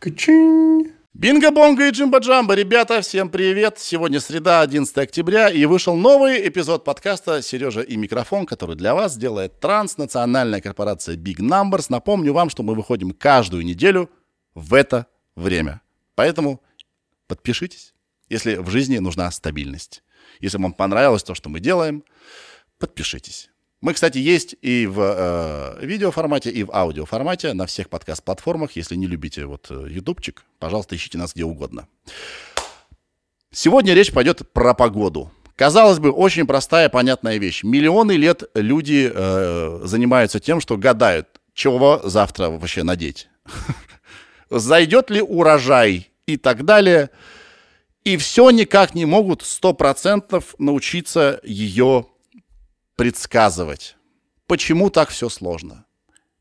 Качин. Бинго-бонго и джимба-джамба, ребята, всем привет! Сегодня среда, 11 октября, и вышел новый эпизод подкаста «Сережа и микрофон», который для вас делает транснациональная корпорация Big Numbers. Напомню вам, что мы выходим каждую неделю в это время. Поэтому подпишитесь, если в жизни нужна стабильность. Если вам понравилось то, что мы делаем, подпишитесь. Мы, кстати, есть и в э, видеоформате, и в аудиоформате на всех подкаст-платформах. Если не любите вот э, ютубчик, пожалуйста, ищите нас где угодно. Сегодня речь пойдет про погоду. Казалось бы, очень простая, понятная вещь. Миллионы лет люди э, занимаются тем, что гадают, чего завтра вообще надеть. Зайдет ли урожай и так далее. И все никак не могут 100% научиться ее предсказывать. Почему так все сложно?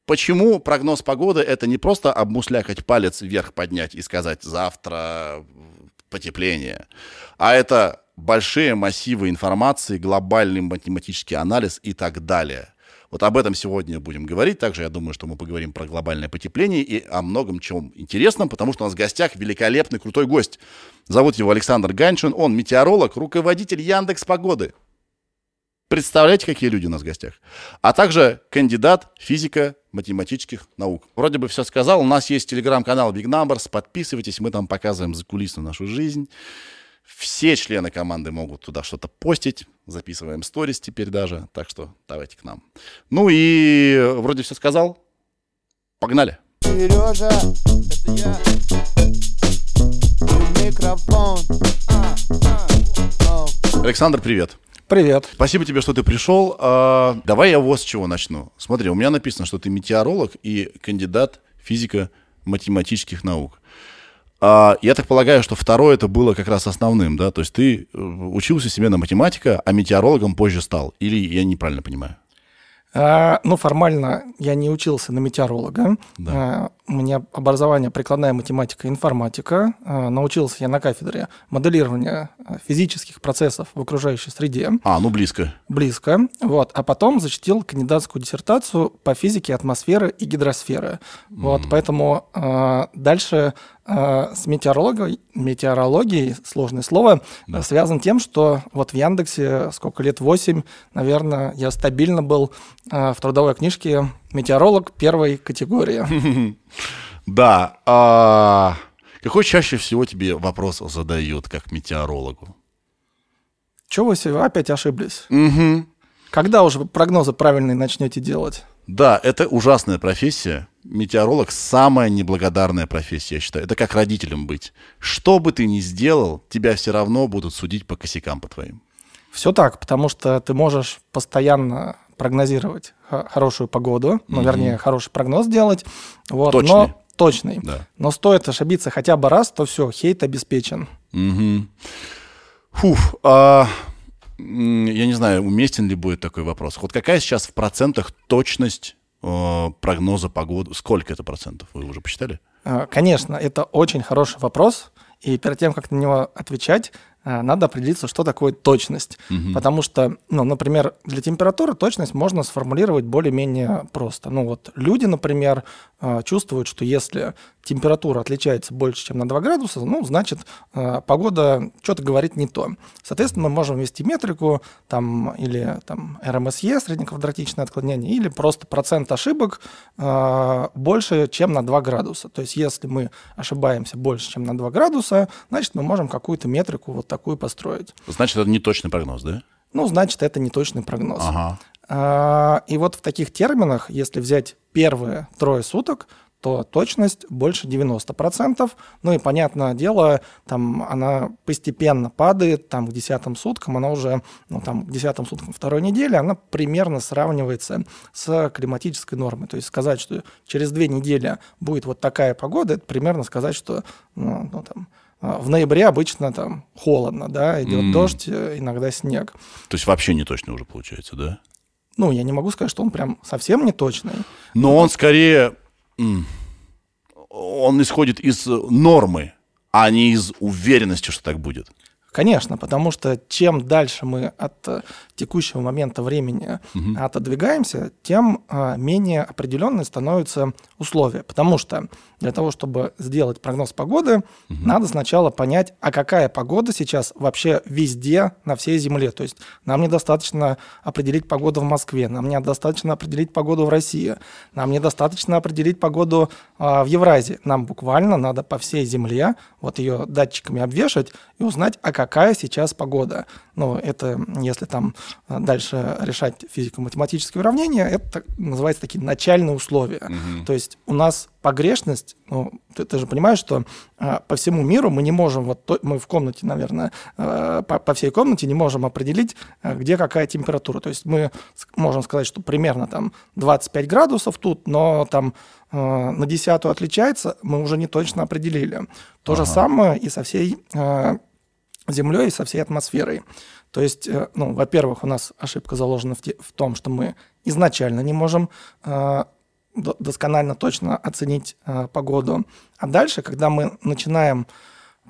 Почему прогноз погоды это не просто обмуслякать палец вверх поднять и сказать завтра потепление, а это большие массивы информации, глобальный математический анализ и так далее. Вот об этом сегодня будем говорить. Также я думаю, что мы поговорим про глобальное потепление и о многом чем интересном, потому что у нас в гостях великолепный, крутой гость. Зовут его Александр Ганшин. Он метеоролог, руководитель Яндекс Погоды. Представляете, какие люди у нас в гостях? А также кандидат физико-математических наук. Вроде бы все сказал. У нас есть телеграм-канал Big Numbers. Подписывайтесь, мы там показываем закулисную нашу жизнь. Все члены команды могут туда что-то постить. Записываем сторис теперь даже. Так что давайте к нам. Ну и вроде все сказал. Погнали. Сережа, это я. И Микрофон. А, а. Александр, привет. Привет. Спасибо тебе, что ты пришел. А, давай я вот с чего начну. Смотри, у меня написано, что ты метеоролог и кандидат физико-математических наук. А, я так полагаю, что второе это было как раз основным, да? То есть ты э, учился себе на математика, а метеорологом позже стал. Или я неправильно понимаю? А, ну, формально я не учился на метеоролога. Да. А, у меня образование прикладная математика и информатика. А, научился я на кафедре моделирования физических процессов в окружающей среде. А, ну близко. Близко. Вот. А потом защитил кандидатскую диссертацию по физике атмосферы и гидросферы. Вот. Поэтому дальше с метеорологией, метеорологией, сложное слово, Да. связан тем, что вот в Яндексе сколько лет, 8, наверное, я стабильно был а, в трудовой книжке метеоролог первой категории. Да. а какой чаще всего тебе вопрос задают как метеорологу? Чего вы опять ошиблись? Угу. Когда уже прогнозы правильные начнете делать? Да, это ужасная профессия. Метеоролог самая неблагодарная профессия, я считаю. Это как родителям быть. Что бы ты ни сделал, тебя все равно будут судить по косякам по твоим. Все так, потому что ты можешь постоянно прогнозировать хорошую погоду, ну, Мгм. вернее, хороший прогноз делать. Вот, Точный. Но, точный. Да. Но стоит ошибиться хотя бы раз, то все, хейт обеспечен. Мгм. Фуф, а, я не знаю, уместен ли будет такой вопрос. Вот какая сейчас в процентах точность э, прогноза погоды? Сколько это процентов? Вы уже посчитали? А, Конечно, это очень хороший вопрос, и перед тем, как на него отвечать, а, надо определиться, что такое точность. Мгм. Потому что, ну, например, для температуры точность можно сформулировать более-менее просто. Ну вот люди, например, чувствуют, что если температура отличается больше, чем на 2 градуса, ну, значит, а, погода что-то говорит не то. Соответственно, мы можем ввести метрику там, или там, РМСЕ, среднеквадратичное отклонение, или просто процент ошибок а, больше, чем на 2 градуса. То есть если мы ошибаемся больше, чем на 2 градуса, значит, мы можем какую-то метрику вот такую построить. Значит, это не точный прогноз, да? Ну, значит, это не точный прогноз. Ага. А, И вот в таких терминах, если взять первые трое суток, то точность больше 90%. Ну и, понятное дело, там она постепенно падает, там к десятым суткам она уже, ну там к десятым суткам второй недели, она примерно сравнивается с климатической нормой. То есть сказать, что через две недели будет вот такая погода, это примерно сказать, что ну, ну, там, а, в ноябре обычно там холодно, да, идет М. дождь, э, иногда снег. То есть вообще не точно уже получается, да? Ну, я не могу сказать, что он прям совсем не точный. Но он скорее... Он исходит из нормы, а не из уверенности, что так будет. Конечно, потому что чем дальше мы от э, текущего момента времени Мгм. отодвигаемся, тем а, менее определенные становятся условия. Потому что для того, чтобы сделать прогноз погоды, надо сначала понять, а какая погода сейчас вообще везде на всей Земле. То есть нам недостаточно определить погоду в Москве, нам недостаточно определить погоду в России, нам недостаточно определить погоду а, в Евразии. Нам буквально надо по всей Земле вот ее датчиками обвешать и узнать, а какая сейчас погода. Ну, это если там а, дальше решать физико-математические уравнения, это называется такие начальные условия. Мгм. То есть у нас погрешность, ну, ты, ты же понимаешь, что а, по всему миру мы не можем, вот то- мы в комнате, наверное, а, по, по всей комнате не можем определить, а, где какая температура. То есть мы можем сказать, что примерно там 25 градусов тут, но там а, на десятую отличается, мы уже не точно определили. То же Ага. самое и со всей а, Землей и со всей атмосферой. То есть, э, ну, во-первых, у нас ошибка заложена в, те- в том, что мы изначально не можем э, досконально точно оценить э, погоду. А дальше, когда мы начинаем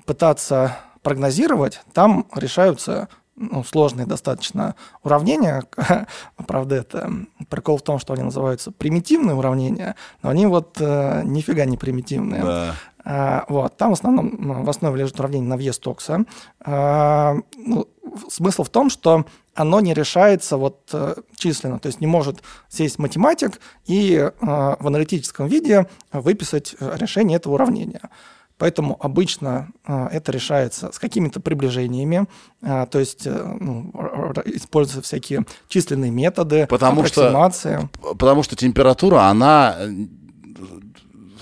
пытаться прогнозировать, там решаются ну, сложные достаточно уравнения. Правда, это прикол в том, что они называются примитивные уравнения, но они вот э, нифига не примитивные. Да. А, Вот. Там в основном в основе лежит уравнение на въезд токса. А, ну, Смысл в том, что оно не решается вот э, численно, то есть не может сесть математик и э, в аналитическом виде выписать э, решение этого уравнения. Поэтому обычно э, это решается с какими-то приближениями, э, то есть э, ну, используются всякие численные методы, Потому что- аппроксимации. Потому что температура, она э,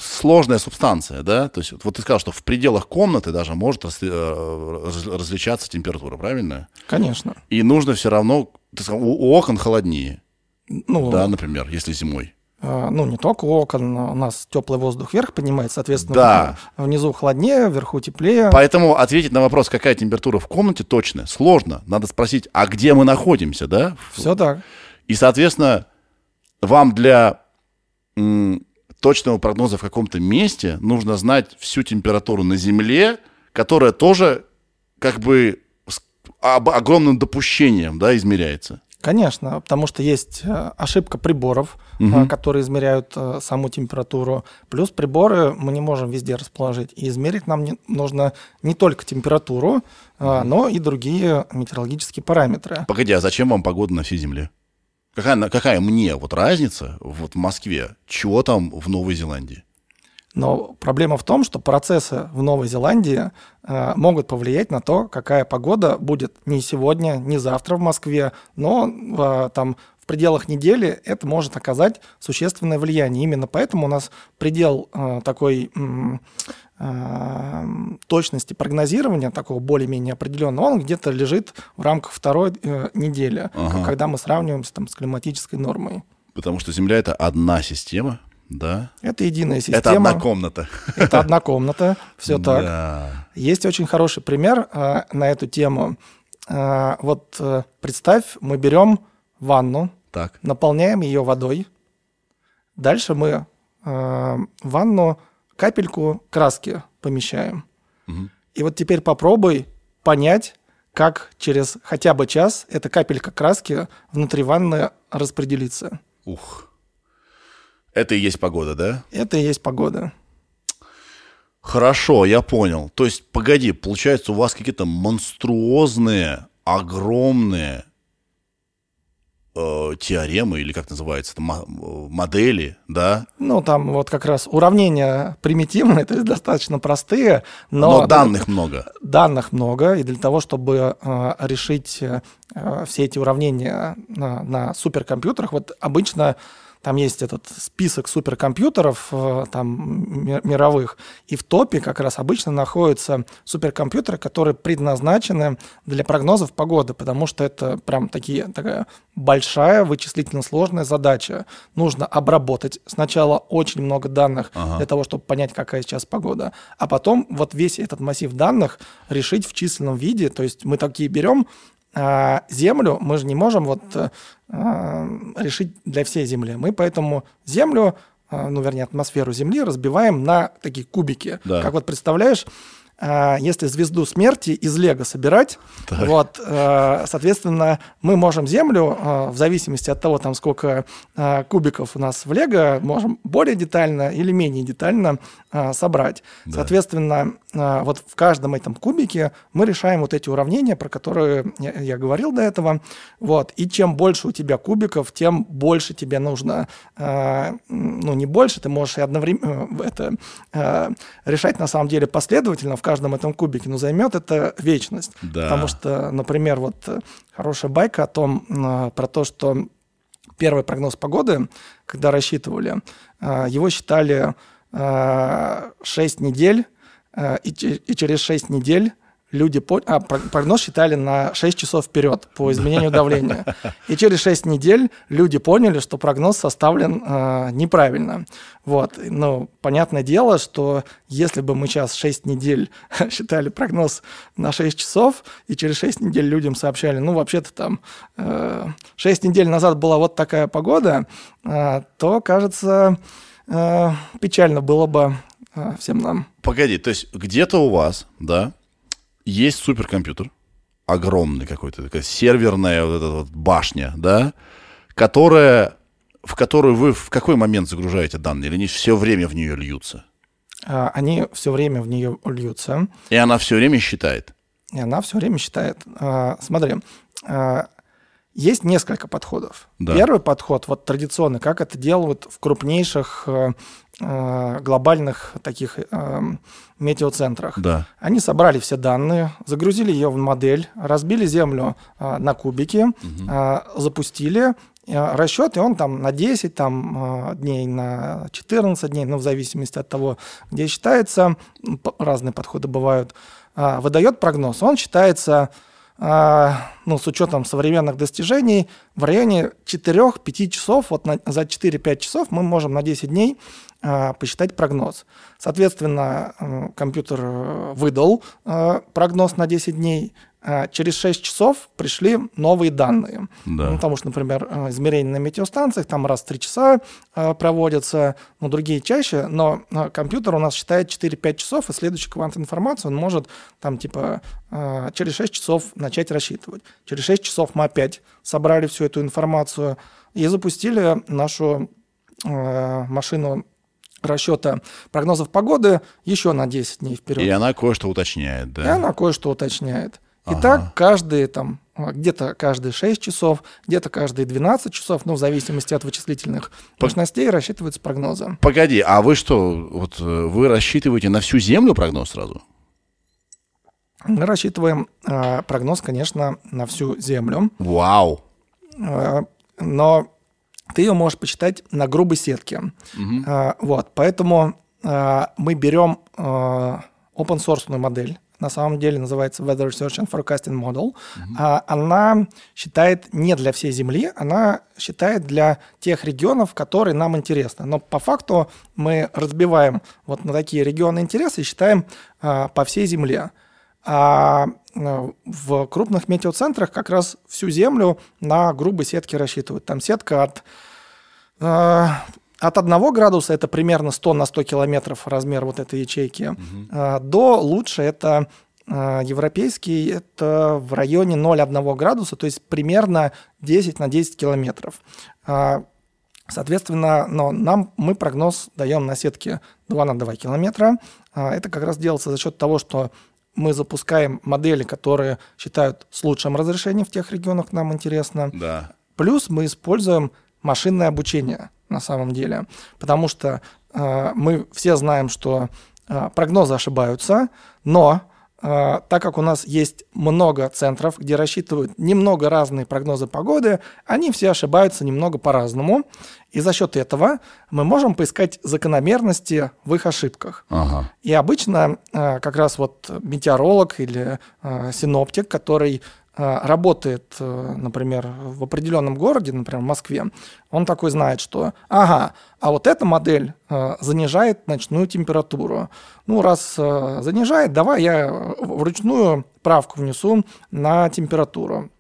сложная субстанция, да? То есть вот ты сказал, что в пределах комнаты даже может разли- э, раз- различаться температура, правильно? Конечно. И нужно все равно, ты сказал, у, у окон холоднее, Ну, да, например, если зимой. А, Ну, не только у окон, у нас теплый воздух вверх поднимается, соответственно, Да. внизу холоднее, вверху теплее. Поэтому ответить на вопрос, какая температура в комнате, точно, сложно. Надо спросить, а где мы находимся, да? Все так. И, соответственно, вам для м, точного прогноза в каком-то месте нужно знать всю температуру на Земле, которая тоже как бы с огромным допущением да, измеряется. Конечно, потому что есть э, ошибка приборов, Мгм. которые измеряют э, саму температуру. Плюс приборы мы не можем везде расположить. И измерить нам не- нужно не только температуру, но и другие метеорологические параметры. Погоди, а зачем вам погода на всей Земле? Какая, какая мне вот разница вот в Москве, чего там в Новой Зеландии? Но проблема в том, что процессы в Новой Зеландии э, могут повлиять на то, какая погода будет не сегодня, не завтра в Москве, но э, там в пределах недели это может оказать существенное влияние. Именно поэтому у нас предел э, такой точности прогнозирования, такого более-менее определенного, он где-то лежит в рамках второй э, недели, Ага. когда мы сравниваемся там, с климатической нормой. Потому что Земля — это одна система, да? Это единая система. Это одна комната. Это одна комната, все так. Да. Есть очень хороший пример э, на эту тему. Э, вот э, представь, мы берем ванну, Так. наполняем ее водой. Дальше мы ванну капельку краски помещаем. Мгм. И вот теперь попробуй понять, как через хотя бы час эта капелька краски внутри ванны распределится. Ух. Это и есть погода, да? Это и есть погода. Хорошо, я понял. То есть, погоди, получается, у вас какие-то монструозные, огромные э, теоремы, или как называется, э, модели, да? Ну, там вот как раз уравнения примитивные, то есть достаточно простые, но, Но, данных много. данных много, и для того, чтобы э, решить э, все эти уравнения на, на суперкомпьютерах, вот обычно там есть этот список суперкомпьютеров э, там ми- мировых, и в топе как раз обычно находятся суперкомпьютеры, которые предназначены для прогнозов погоды, потому что это прям такие, такая большая вычислительно сложная задача. Нужно обработать сначала очень много данных Ага. для того, чтобы понять, какая сейчас погода, а потом вот весь этот массив данных решить в численном виде. То есть мы такие берем Землю, мы же не можем вот э, а, решить для всей Земли. Мы поэтому Землю, а, ну, вернее, атмосферу Земли разбиваем на такие кубики. Да. Как вот представляешь, э, если звезду смерти из Лего собирать, Так. вот, э, соответственно, мы можем Землю, э, в зависимости от того, там, сколько э, кубиков у нас в Лего, можем более детально или менее детально э, собрать. Да. Соответственно, э, вот в каждом этом кубике мы решаем вот эти уравнения, про которые я, говорил до этого. Вот. И чем больше у тебя кубиков, тем больше тебе нужно, э, ну, не больше, ты можешь и одновременно э, это э, решать на самом деле последовательно в каждом этом кубике, но займет это вечность. Да. Потому что, например, вот э, хорошая байка о том, э, про то, что первый прогноз погоды, когда рассчитывали, э, его считали 6 недель, и через 6 недель люди... по- А, про- прогноз считали на 6 часов вперед по изменению давления. И через 6 недель люди поняли, что прогноз составлен э, неправильно. Вот. Ну, понятное дело, что если бы мы сейчас 6 недель считали прогноз на 6 часов, и через 6 недель людям сообщали, ну, вообще-то там э, 6 недель назад была вот такая погода, э, то, кажется, э, печально было бы э, всем нам. Погоди, то есть где-то у вас, да, есть суперкомпьютер, огромный какой-то, такая серверная вот эта вот башня, да, которая, в которую вы в какой момент загружаете данные, или они все время в нее льются? А, Они все время в нее льются. И она все время считает. И она все время считает. А, Смотри, а, есть несколько подходов. Да. Первый подход, вот традиционный, как это делают в крупнейших э, глобальных таких э, метеоцентрах. Да. Они собрали все данные, загрузили ее в модель, разбили Землю а, на кубики, а, запустили а, расчет, и он там на 10 там, а, дней, на 14 дней, ну, в зависимости от того, где считается, разные подходы бывают, а, выдает прогноз. Он считается, а, ну, с учетом современных достижений, в районе 4-5 часов, вот на- за 4-5 часов мы можем на 10 дней посчитать прогноз. Соответственно, э, компьютер э, выдал э, прогноз на 10 дней. Через 6 часов пришли новые данные. Да. Ну, потому что, например, э, измерения на метеостанциях там раз в 3 часа э, проводятся, ну, другие чаще, но э, компьютер у нас считает 4-5 часов, и следующий квант информации он может там типа э, через 6 часов начать рассчитывать. Через 6 часов мы опять собрали всю эту информацию и запустили нашу э, машину расчета прогнозов погоды еще на 10 дней вперед. И она кое-что уточняет, И да? она кое-что уточняет. И Ага. так каждые там, а, где-то каждые 6 часов, где-то каждые 12 часов, ну, в зависимости от вычислительных По- мощностей, рассчитываются прогнозы. Погоди, а вы что, вот э, вы рассчитываете на всю Землю прогноз сразу? Мы рассчитываем а, прогноз, конечно, на всю Землю, Вау! а, но ты ее можешь почитать на грубой сетке. А, вот, поэтому а, мы берем а, open source модель, на самом деле называется Weather Research and Forecasting Model. А, она считает не для всей Земли, она считает для тех регионов, которые нам интересны. Но по факту мы разбиваем вот на такие регионы интереса и считаем а, по всей Земле. А э, в крупных метеоцентрах как раз всю Землю на грубой сетке рассчитывают. Там сетка от э, от 1 градуса, это примерно 100 на 100 километров размер вот этой ячейки, э, до лучше это э, европейский, это в районе 0,1 градуса, то есть примерно 10 на 10 километров. А, Соответственно, но нам мы прогноз даем на сетке 2 на 2 километра. А, Это как раз делается за счет того, что мы запускаем модели, которые считают с лучшим разрешением в тех регионах, нам интересно. Да. Плюс мы используем машинное обучение на самом деле, потому что э, мы все знаем, что э, прогнозы ошибаются, но так как у нас есть много центров, где рассчитывают немного разные прогнозы погоды, они все ошибаются немного по-разному, и за счет этого мы можем поискать закономерности в их ошибках. Ага. И обычно э, как раз вот метеоролог или э, синоптик, который работает, э, например, в определенном городе, например, в Москве, он такой знает, что, ага, а вот эта модель э, занижает ночную температуру. Ну, раз э, занижает, давай я э, вручную правку внесу на температуру.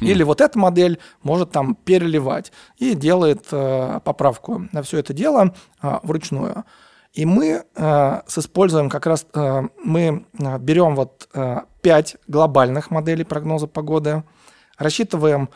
Или вот эта модель может там переливать и делает э, поправку на все это дело э, вручную. И мы э, с используем как раз, э, мы э, берем вот э, 5 глобальных моделей прогноза погоды, рассчитываем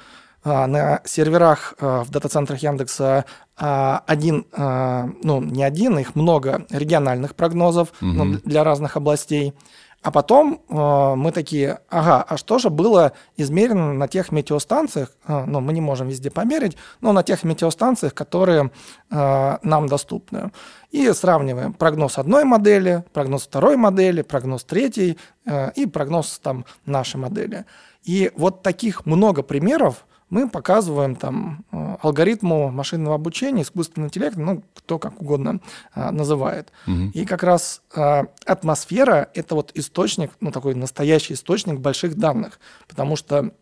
э, на серверах э, в дата-центрах Яндекса э, один, э, ну не один, их много региональных прогнозов ну, для разных областей. А потом э, мы такие, ага, а что же было измерено на тех метеостанциях, э, ну, мы не можем везде померить, но на тех метеостанциях, которые э, нам доступны. И сравниваем прогноз одной модели, прогноз второй модели, прогноз третьей э, и прогноз там нашей модели. И вот таких много примеров, мы показываем там э, алгоритму машинного обучения, искусственного интеллекта, ну, кто как угодно а, называет. И как раз а, атмосфера – это вот источник, ну, такой настоящий источник больших данных, потому что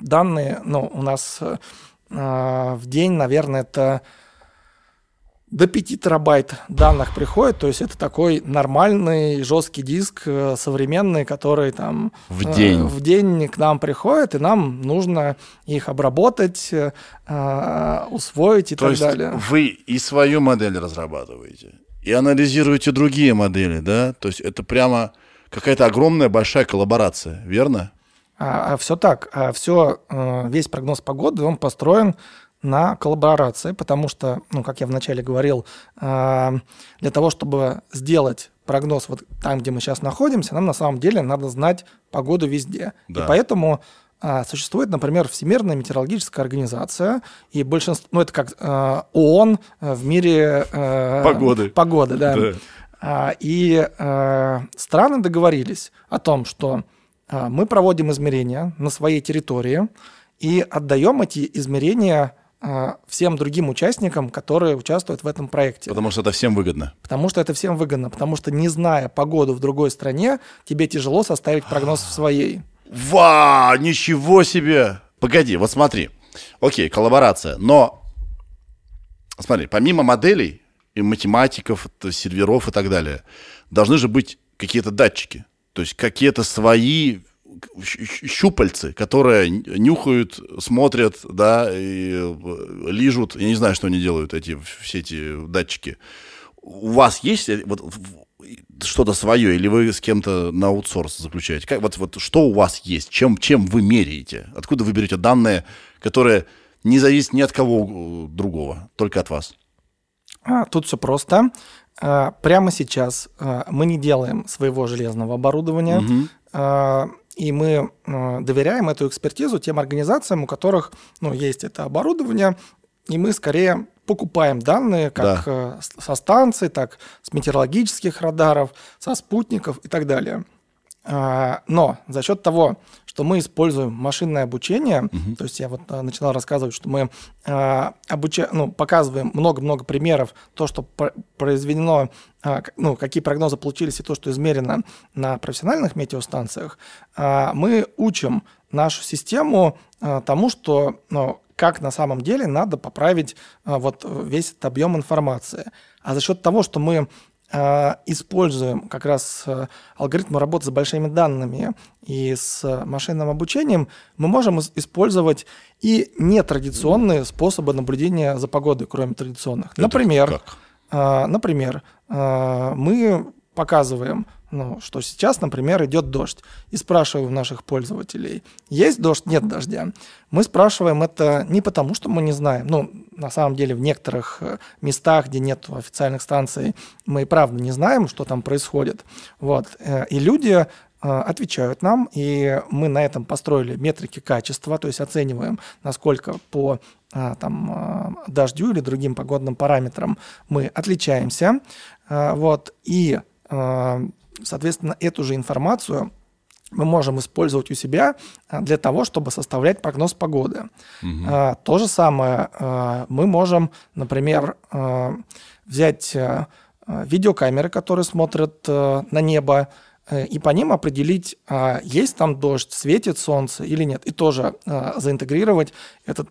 данные, ну, у нас а, в день, наверное, это до 5 терабайт данных приходит, то есть это такой нормальный жесткий диск э, современный, который там В день. в день к нам приходит, и нам нужно их обработать, э, э, усвоить и То так есть далее. вы и свою модель разрабатываете, и анализируете другие модели, да? То есть это прямо какая-то огромная большая коллаборация, верно? А, все так. А все, весь прогноз погоды, он построен на коллаборации, потому что, ну, как я вначале говорил, а, для того, чтобы сделать прогноз вот там, где мы сейчас находимся, нам на самом деле надо знать погоду везде. Да. И поэтому а, существует, например, Всемирная метеорологическая организация, и большинство, ну, это как а, ООН в мире а, Погоды. Погоды, да. Да. И э, страны договорились о том, что мы проводим измерения на своей территории и отдаем эти измерения всем другим участникам, которые участвуют в этом проекте. Потому что это всем выгодно. Потому что это всем выгодно, потому что не зная погоду в другой стране, тебе тяжело составить прогноз в своей. Ва, ничего себе! Погоди, вот смотри. Окей, коллаборация, но смотри, помимо моделей и математиков, серверов и так далее, должны же быть какие-то датчики, то есть какие-то свои щупальцы, которые нюхают, смотрят, да, и э, лижут. Я не знаю, что они делают, эти все эти датчики. У вас есть э, вот что-то свое, или вы с кем-то на аутсорс заключаете? Как, вот, вот что у вас есть? Чем, чем вы меряете? Откуда вы берете данные, которые не зависят ни от кого э, другого, только от вас? А, Тут все просто. А, Прямо сейчас а, мы не делаем своего железного оборудования, а, и мы а, доверяем эту экспертизу тем организациям, у которых ну, есть это оборудование, и мы скорее покупаем данные как э, с- со станций, так с метеорологических радаров, со спутников и так далее. А, Но за счет того, что мы используем машинное обучение, то есть я вот а, начинал рассказывать, что мы а, обуча- ну, показываем много-много примеров, то, что пр- произведено, ну, какие прогнозы получились и то, что измерено на профессиональных метеостанциях, мы учим нашу систему тому, что ну, как на самом деле надо поправить вот весь этот объем информации. А за счет того, что мы используем как раз а, алгоритмы работы с большими данными и с а, машинным обучением, мы можем ис- использовать и нетрадиционные способы наблюдения за погодой, кроме традиционных. Например, как? а, например, а, мы показываем, ну, что сейчас, например, идет дождь, и спрашиваем наших пользователей, есть дождь, нет дождя. Мы спрашиваем это не потому, что мы не знаем. Ну, на самом деле, в некоторых э, местах, где нет официальных станций, мы и правда не знаем, что там происходит. Вот. Э, И люди э, отвечают нам, и мы на этом построили метрики качества, то есть оцениваем, насколько по там, дождю или другим погодным параметрам мы отличаемся. Вот, и, соответственно, эту же информацию мы можем использовать у себя а, для того, чтобы составлять прогноз погоды. А, То же самое мы можем, например, взять видеокамеры, которые смотрят на небо, э, и по ним определить, есть там дождь, светит солнце или нет, и тоже заинтегрировать этот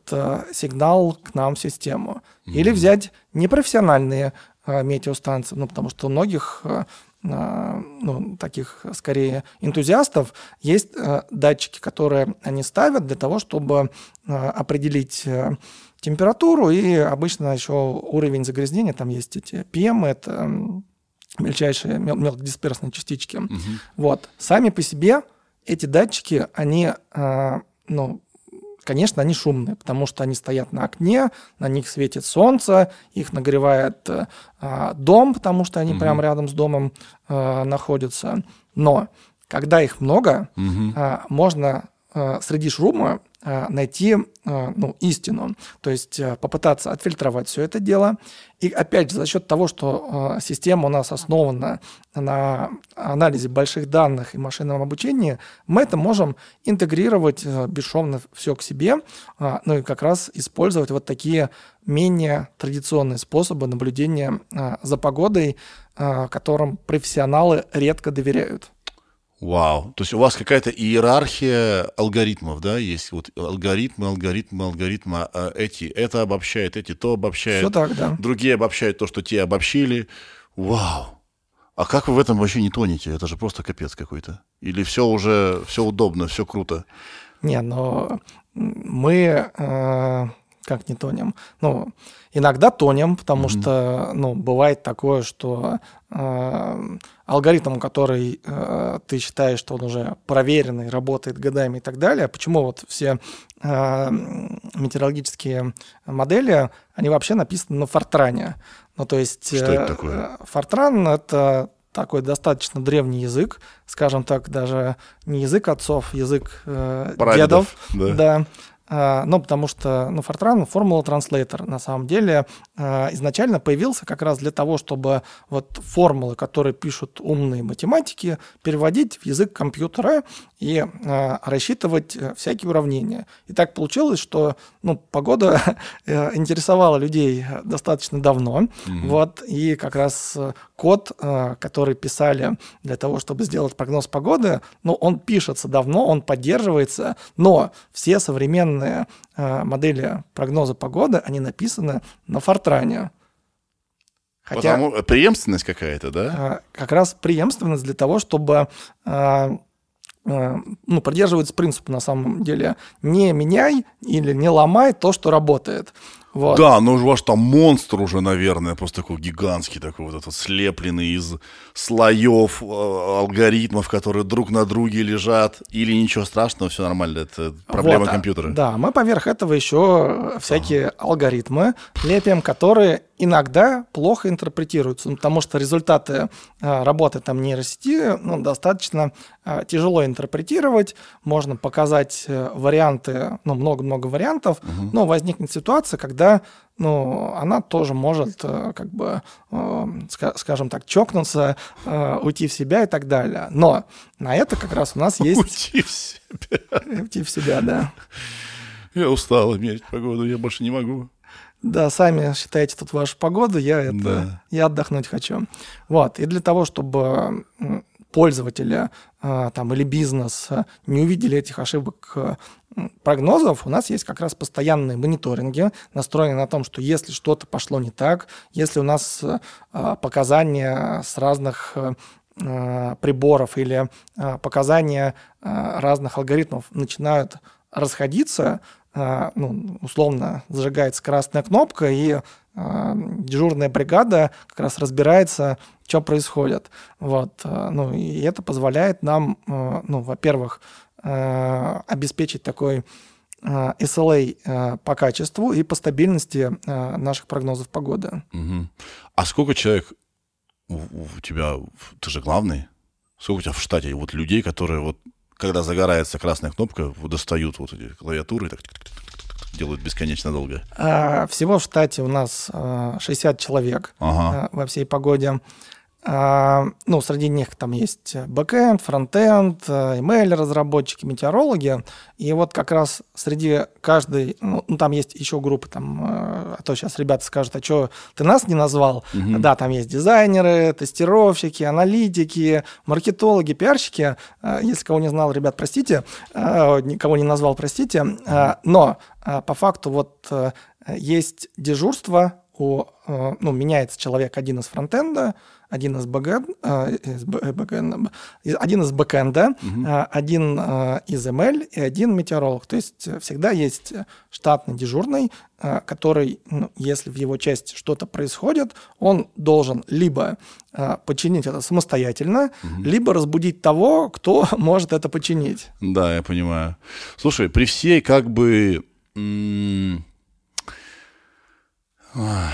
сигнал к нам в систему. Или взять непрофессиональные а, метеостанции, ну, потому что у многих а, а, ну, таких скорее энтузиастов есть датчики, которые они ставят для того, чтобы определить температуру и обычно еще уровень загрязнения, там есть эти PM, это м, мельчайшие мел- мелкодисперсные частички. Вот. Сами по себе эти датчики, они, э, ну, конечно, они шумные, потому что они стоят на окне, на них светит солнце, их нагревает э, а, дом, потому что они прямо рядом с домом э, находятся. Но когда их много, а, можно а, среди шума найти а, ну, истину, то есть а, попытаться отфильтровать все это дело. И опять же, за счет того, что система у нас основана на анализе больших данных и машинном обучении, мы это можем интегрировать бесшовно все к себе, ну и как раз использовать вот такие менее традиционные способы наблюдения за погодой, которым профессионалы редко доверяют. Вау. То есть у вас какая-то иерархия алгоритмов, да, есть вот алгоритмы, алгоритмы, алгоритмы, а эти, это обобщает, эти то обобщает. Все так, да. Другие обобщают то, что те обобщили. Вау. А как вы в этом вообще не тонете? Это же просто капец какой-то. Или все уже, все удобно, все круто? Не, но мы э, как не тонем? Ну, иногда тонем, потому что, ну, бывает такое, что э, алгоритм, который э, ты считаешь, что он уже проверенный, работает годами и так далее, почему вот все э, метеорологические модели, они вообще написаны на Фортране. Ну, то есть... Что это э, такое? Фортран — это такой достаточно древний язык, скажем так, даже не язык отцов, язык э, Прадедов, дедов. да. Да. Ну, потому что, ну, Fortran формула транслейтер на самом деле а, изначально появился как раз для того, чтобы вот формулы, которые пишут умные математики, переводить в язык компьютера и а, рассчитывать э, всякие уравнения. И так получилось, что, ну, погода э, интересовала людей достаточно давно, вот, и как раз э, код, э, который писали для того, чтобы сделать прогноз погоды, ну, он пишется давно, он поддерживается, но все современные э, модели прогноза погоды, они написаны на Фортране. Хотя Потому, преемственность какая-то, да? э, как раз преемственность для того, чтобы э, ну, придерживается принципа на самом деле не меняй или не ломай то, что работает. Вот. Да, но у вас там монстр уже, наверное, просто такой гигантский, такой вот этот слепленный из слоев э, алгоритмов, которые друг на друге лежат. Или ничего страшного, все нормально, это проблема Вот, компьютера. Да, мы поверх этого еще всякие алгоритмы лепим, которые иногда плохо интерпретируются, ну, потому что результаты а, работы там нейросети ну, достаточно а, тяжело интерпретировать. Можно показать э, варианты, ну, много-много вариантов, но возникнет ситуация, когда ну, она тоже может, э, как бы, э, ска- скажем так, чокнуться, э, уйти в себя и так далее. Но на это как раз у нас есть... Уйти в себя. Уйти в себя, да. Я устал мерить погоду, я больше не могу. Да, сами считаете тут вашу погоду, я это, Да. я отдохнуть хочу. Вот, и для того, чтобы м, пользователи а, там или бизнес не увидели этих ошибок м, прогнозов, у нас есть как раз постоянные мониторинги, настроенные на том, что если что-то пошло не так, если у нас а, показания с разных а, приборов или показания разных алгоритмов начинают расходиться, ну, условно зажигается красная кнопка, и дежурная бригада как раз разбирается, что происходит. Вот. а, Ну, и это позволяет нам, а, ну, во-первых, а, обеспечить такой SLA по качеству и по стабильности наших прогнозов погоды. Мгм. А сколько человек у, тебя, ты же главный, сколько у тебя в штате вот людей, которые вот, когда загорается красная кнопка, достают вот эти клавиатуры, и так тик-тик-тик-тик-тик, делают бесконечно долго. А, Всего в штате у нас а, 60 человек. Ага. э, во всей погоде. А, Ну, среди них там есть бэкэнд, фронтенд, э, ML разработчики, метеорологи. И вот как раз среди каждой, ну, ну, там есть еще группы, там, э, а то сейчас ребята скажут, а что ты нас не назвал? Да, там есть дизайнеры, тестировщики, аналитики, маркетологи, пиарщики. Э, Если кого не знал, ребят, простите, э, никого не назвал, простите. Э, Но э, по факту вот э, есть дежурство у, э, ну, меняется человек один из фронтенда, один из бэкэнд, э, бэ- э, бэкэнд- из- один из бэкэнда, э, один э, из ML и один метеоролог. То есть э, всегда есть штатный дежурный, э, который, ну, если в его части что-то происходит, он должен либо э, починить это самостоятельно, либо разбудить того, кто может это починить. Да, я понимаю. Слушай, при всей как бы... а,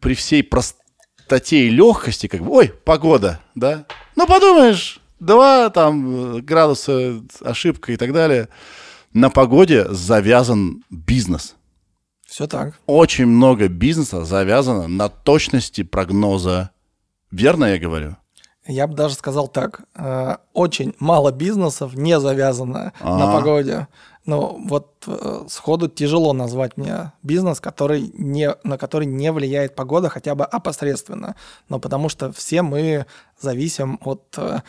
При всей простоте и легкости, как бы, ой, погода, да? Ну, подумаешь, два там э, градуса, ошибка и так далее. На погоде завязан бизнес. Все так. Очень много бизнеса завязано на точности прогноза. Верно я говорю? Я бы даже сказал так. э, Очень мало бизнесов не завязано на А. погоде. Ну, вот э, сходу тяжело назвать мне бизнес, который не, на который не влияет погода хотя бы опосредственно. Но потому что все мы зависим от э,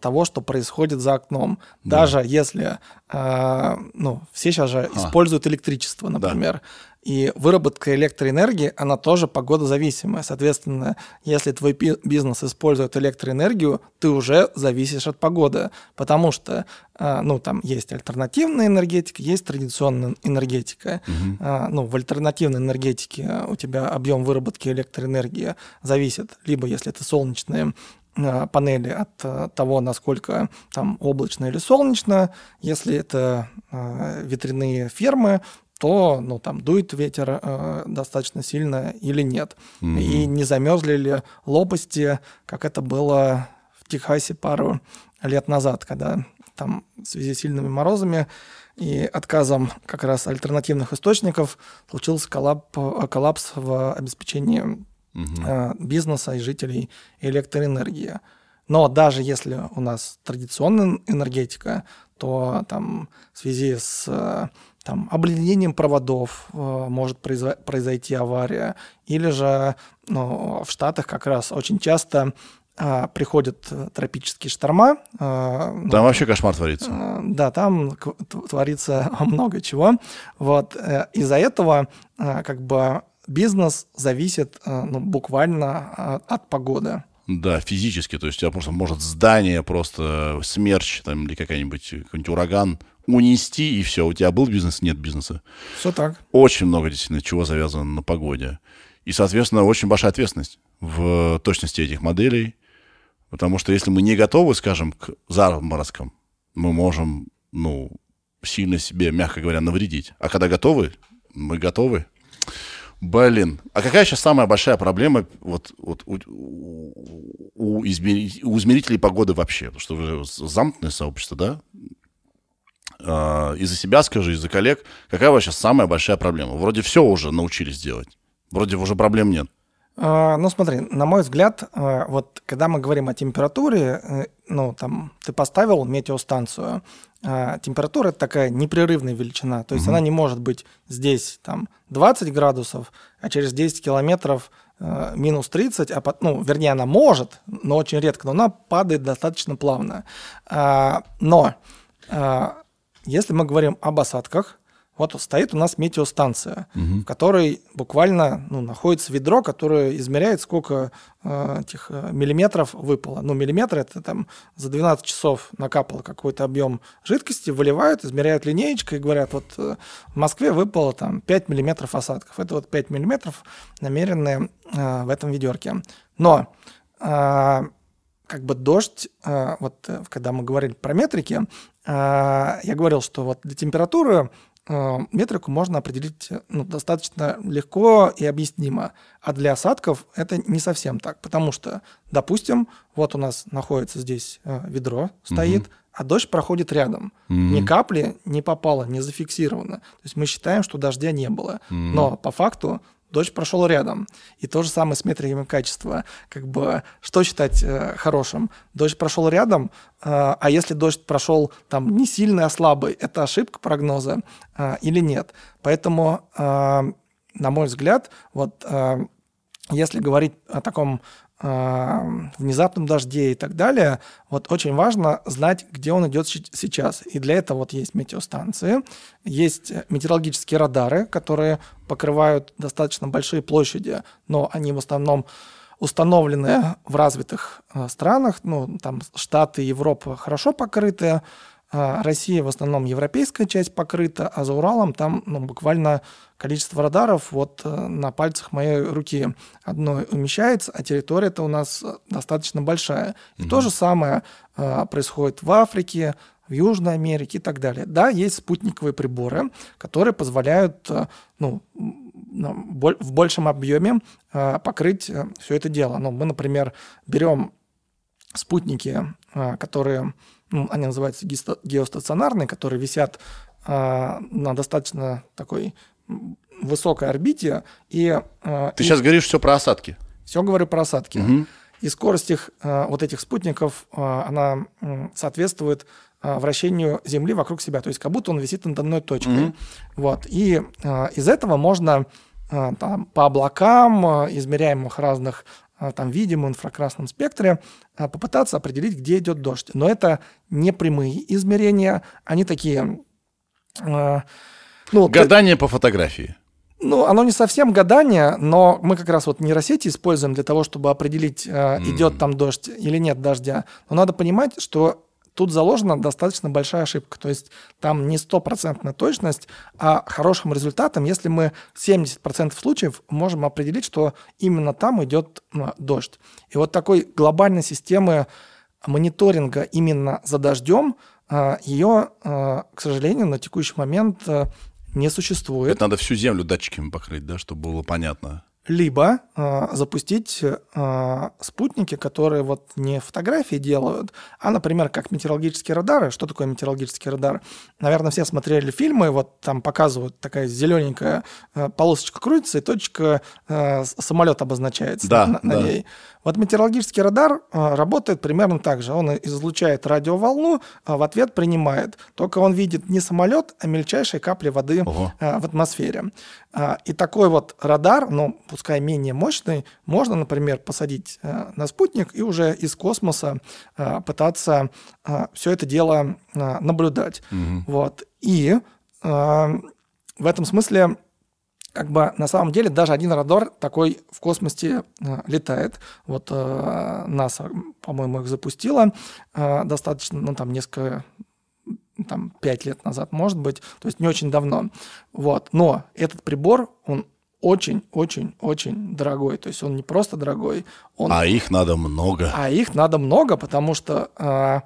того, что происходит за окном. Даже если, э, ну, все сейчас же используют электричество, например. И выработка электроэнергии, она тоже погодозависимая. Соответственно, если твой бизнес использует электроэнергию, ты уже зависишь от погоды. Потому что, э, ну, там есть альтернативная энергетика, есть традиционная энергетика. Э, Ну, в альтернативной энергетике у тебя объем выработки электроэнергии зависит либо, если это солнечные э, панели от э, того, насколько там облачно или солнечно. Если это э, ветряные фермы, то ну, там дует ветер э, достаточно сильно или нет. И не замерзли ли лопасти, как это было в Техасе пару лет назад, когда там в связи с сильными морозами и отказом как раз альтернативных источников случился коллап- э, коллапс в обеспечении э, бизнеса и жителей электроэнергии. Но даже если у нас традиционная энергетика, то там в связи с э, там, обледенением проводов э, может произо- произойти авария. Или же ну, в Штатах как раз очень часто э, приходят тропические шторма. э, ну, Там вообще кошмар творится. Э, Да, там творится много чего. Вот. э, Из-за этого э, как бы бизнес зависит э, ну, буквально э, от погоды. Да, физически. То есть у тебя просто может здание, просто смерч там, или какая-нибудь, какой-нибудь ураган унести, и все. У тебя был бизнес, нет бизнеса. Все так. Очень много действительно чего завязано на погоде. И, соответственно, очень большая ответственность в точности этих моделей. Потому что если мы не готовы, скажем, к заморозкам, мы можем, ну, сильно себе, мягко говоря, навредить. А когда готовы, мы готовы. Блин, а какая сейчас самая большая проблема вот, вот у, у- у измери- у измерителей погоды вообще? Потому что вы замкнутое сообщество, да? А, из-за себя скажи, из-за коллег, какая сейчас самая большая проблема? Вроде все уже научились делать. Вроде уже проблем нет. А, Ну, смотри, на мой взгляд, а, вот когда мы говорим о температуре, э, ну, там, ты поставил метеостанцию, а, температура – это такая непрерывная величина, то есть она не может быть здесь, там, 20 градусов, а через 10 километров минус 30, а, ну, вернее, она может, но очень редко, но она падает достаточно плавно. Но если мы говорим об осадках, вот стоит у нас метеостанция, в которой буквально ну, находится ведро, которое измеряет, сколько э, этих э, миллиметров выпало. Ну, миллиметр это там за 12 часов накапало какой-то объем жидкости, выливают, измеряют линеечкой и говорят, вот э, в Москве выпало там 5 миллиметров осадков. Это вот 5 миллиметров намеренные э, в этом ведерке. Но э, как бы дождь, э, вот э, когда мы говорили про метрики, э, я говорил, что вот для температуры метрику можно определить э, ну, достаточно легко и объяснимо. А для осадков это не совсем так, потому что, допустим, вот у нас находится здесь э, ведро, стоит, а дождь проходит рядом. Ни капли не попало, не зафиксировано. То есть мы считаем, что дождя не было. Но по факту дождь прошел рядом. И то же самое с метриками качества. Как бы, что считать э, хорошим? Дождь прошел рядом, э, а если дождь прошел там не сильный, а слабый, это ошибка прогноза э, или нет? Поэтому, э, на мой взгляд, вот э, если говорить о таком внезапном дожде и так далее, вот очень важно знать, где он идет сейчас. И для этого вот есть метеостанции, есть э, метеорологические радары, которые покрывают достаточно большие площади, но они в основном установлены в развитых э, странах, ну, там Штаты, Европа хорошо покрыты, Россия в основном европейская часть покрыта, а за Уралом там ну, буквально количество радаров вот э, на пальцах моей руки одной умещается, а территория это у нас э, достаточно большая. И Мгм. то же самое э, происходит в Африке, в Южной Америке и так далее. Да, есть спутниковые приборы, которые позволяют ну, в большем объеме покрыть все это дело. Ну, мы, например, берем спутники, которые, они называются геостационарные, которые висят э, на достаточно такой высокой орбите, и э, Ты их- сейчас говоришь все про осадки. все говорю про осадки. Мгм. И скорость их, э, вот этих спутников, э, она м, соответствует э, вращению Земли вокруг себя. То есть как будто он висит над одной точкой. Мгм. Вот. И э, из этого можно э, там, по облакам, э, измеряемых разных э, там видимом инфракрасном спектре, э, попытаться определить, где идет дождь. Но это не прямые измерения, они такие... э, ну, ты- Гадание по фотографии. ну, оно не совсем гадание, но мы как раз вот нейросети используем для того, чтобы определить, э, идет там дождь или нет дождя. Но надо понимать, что тут заложена достаточно большая ошибка. То есть там не стопроцентная точность, а хорошим результатом, если мы 70% случаев можем определить, что именно там идет м, дождь. И вот такой глобальной системы мониторинга именно за дождем, э, ее, э, к сожалению, на текущий момент э, не существует Это надо всю землю датчиками покрыть, да, чтобы было понятно. Либо э, запустить э, спутники, которые вот не фотографии делают, а, например, как метеорологические радары. Что такое метеорологический радар? Наверное, все смотрели фильмы, вот там показывают такая зелененькая э, полосочка крутится, и точка э, самолет обозначается Да, на, на да. ней. Вот метеорологический радар э, работает примерно так же. Он излучает радиоволну, а в ответ принимает. Только он видит не самолет, а мельчайшие капли воды Ого. э, в атмосфере. И такой вот радар, ну, пускай менее мощный, можно, например, посадить на спутник и уже из космоса пытаться все это дело наблюдать. Мгм. Вот. И в этом смысле как бы на самом деле даже один радар такой в космосе э, летает. Вот э, НАСА, по-моему, их запустила э, достаточно, ну там несколько, там пять лет назад, может быть, то есть не очень давно. Вот. Но этот прибор, он очень-очень-очень дорогой. То есть он не просто дорогой, он А их надо много. а их надо много, потому что а,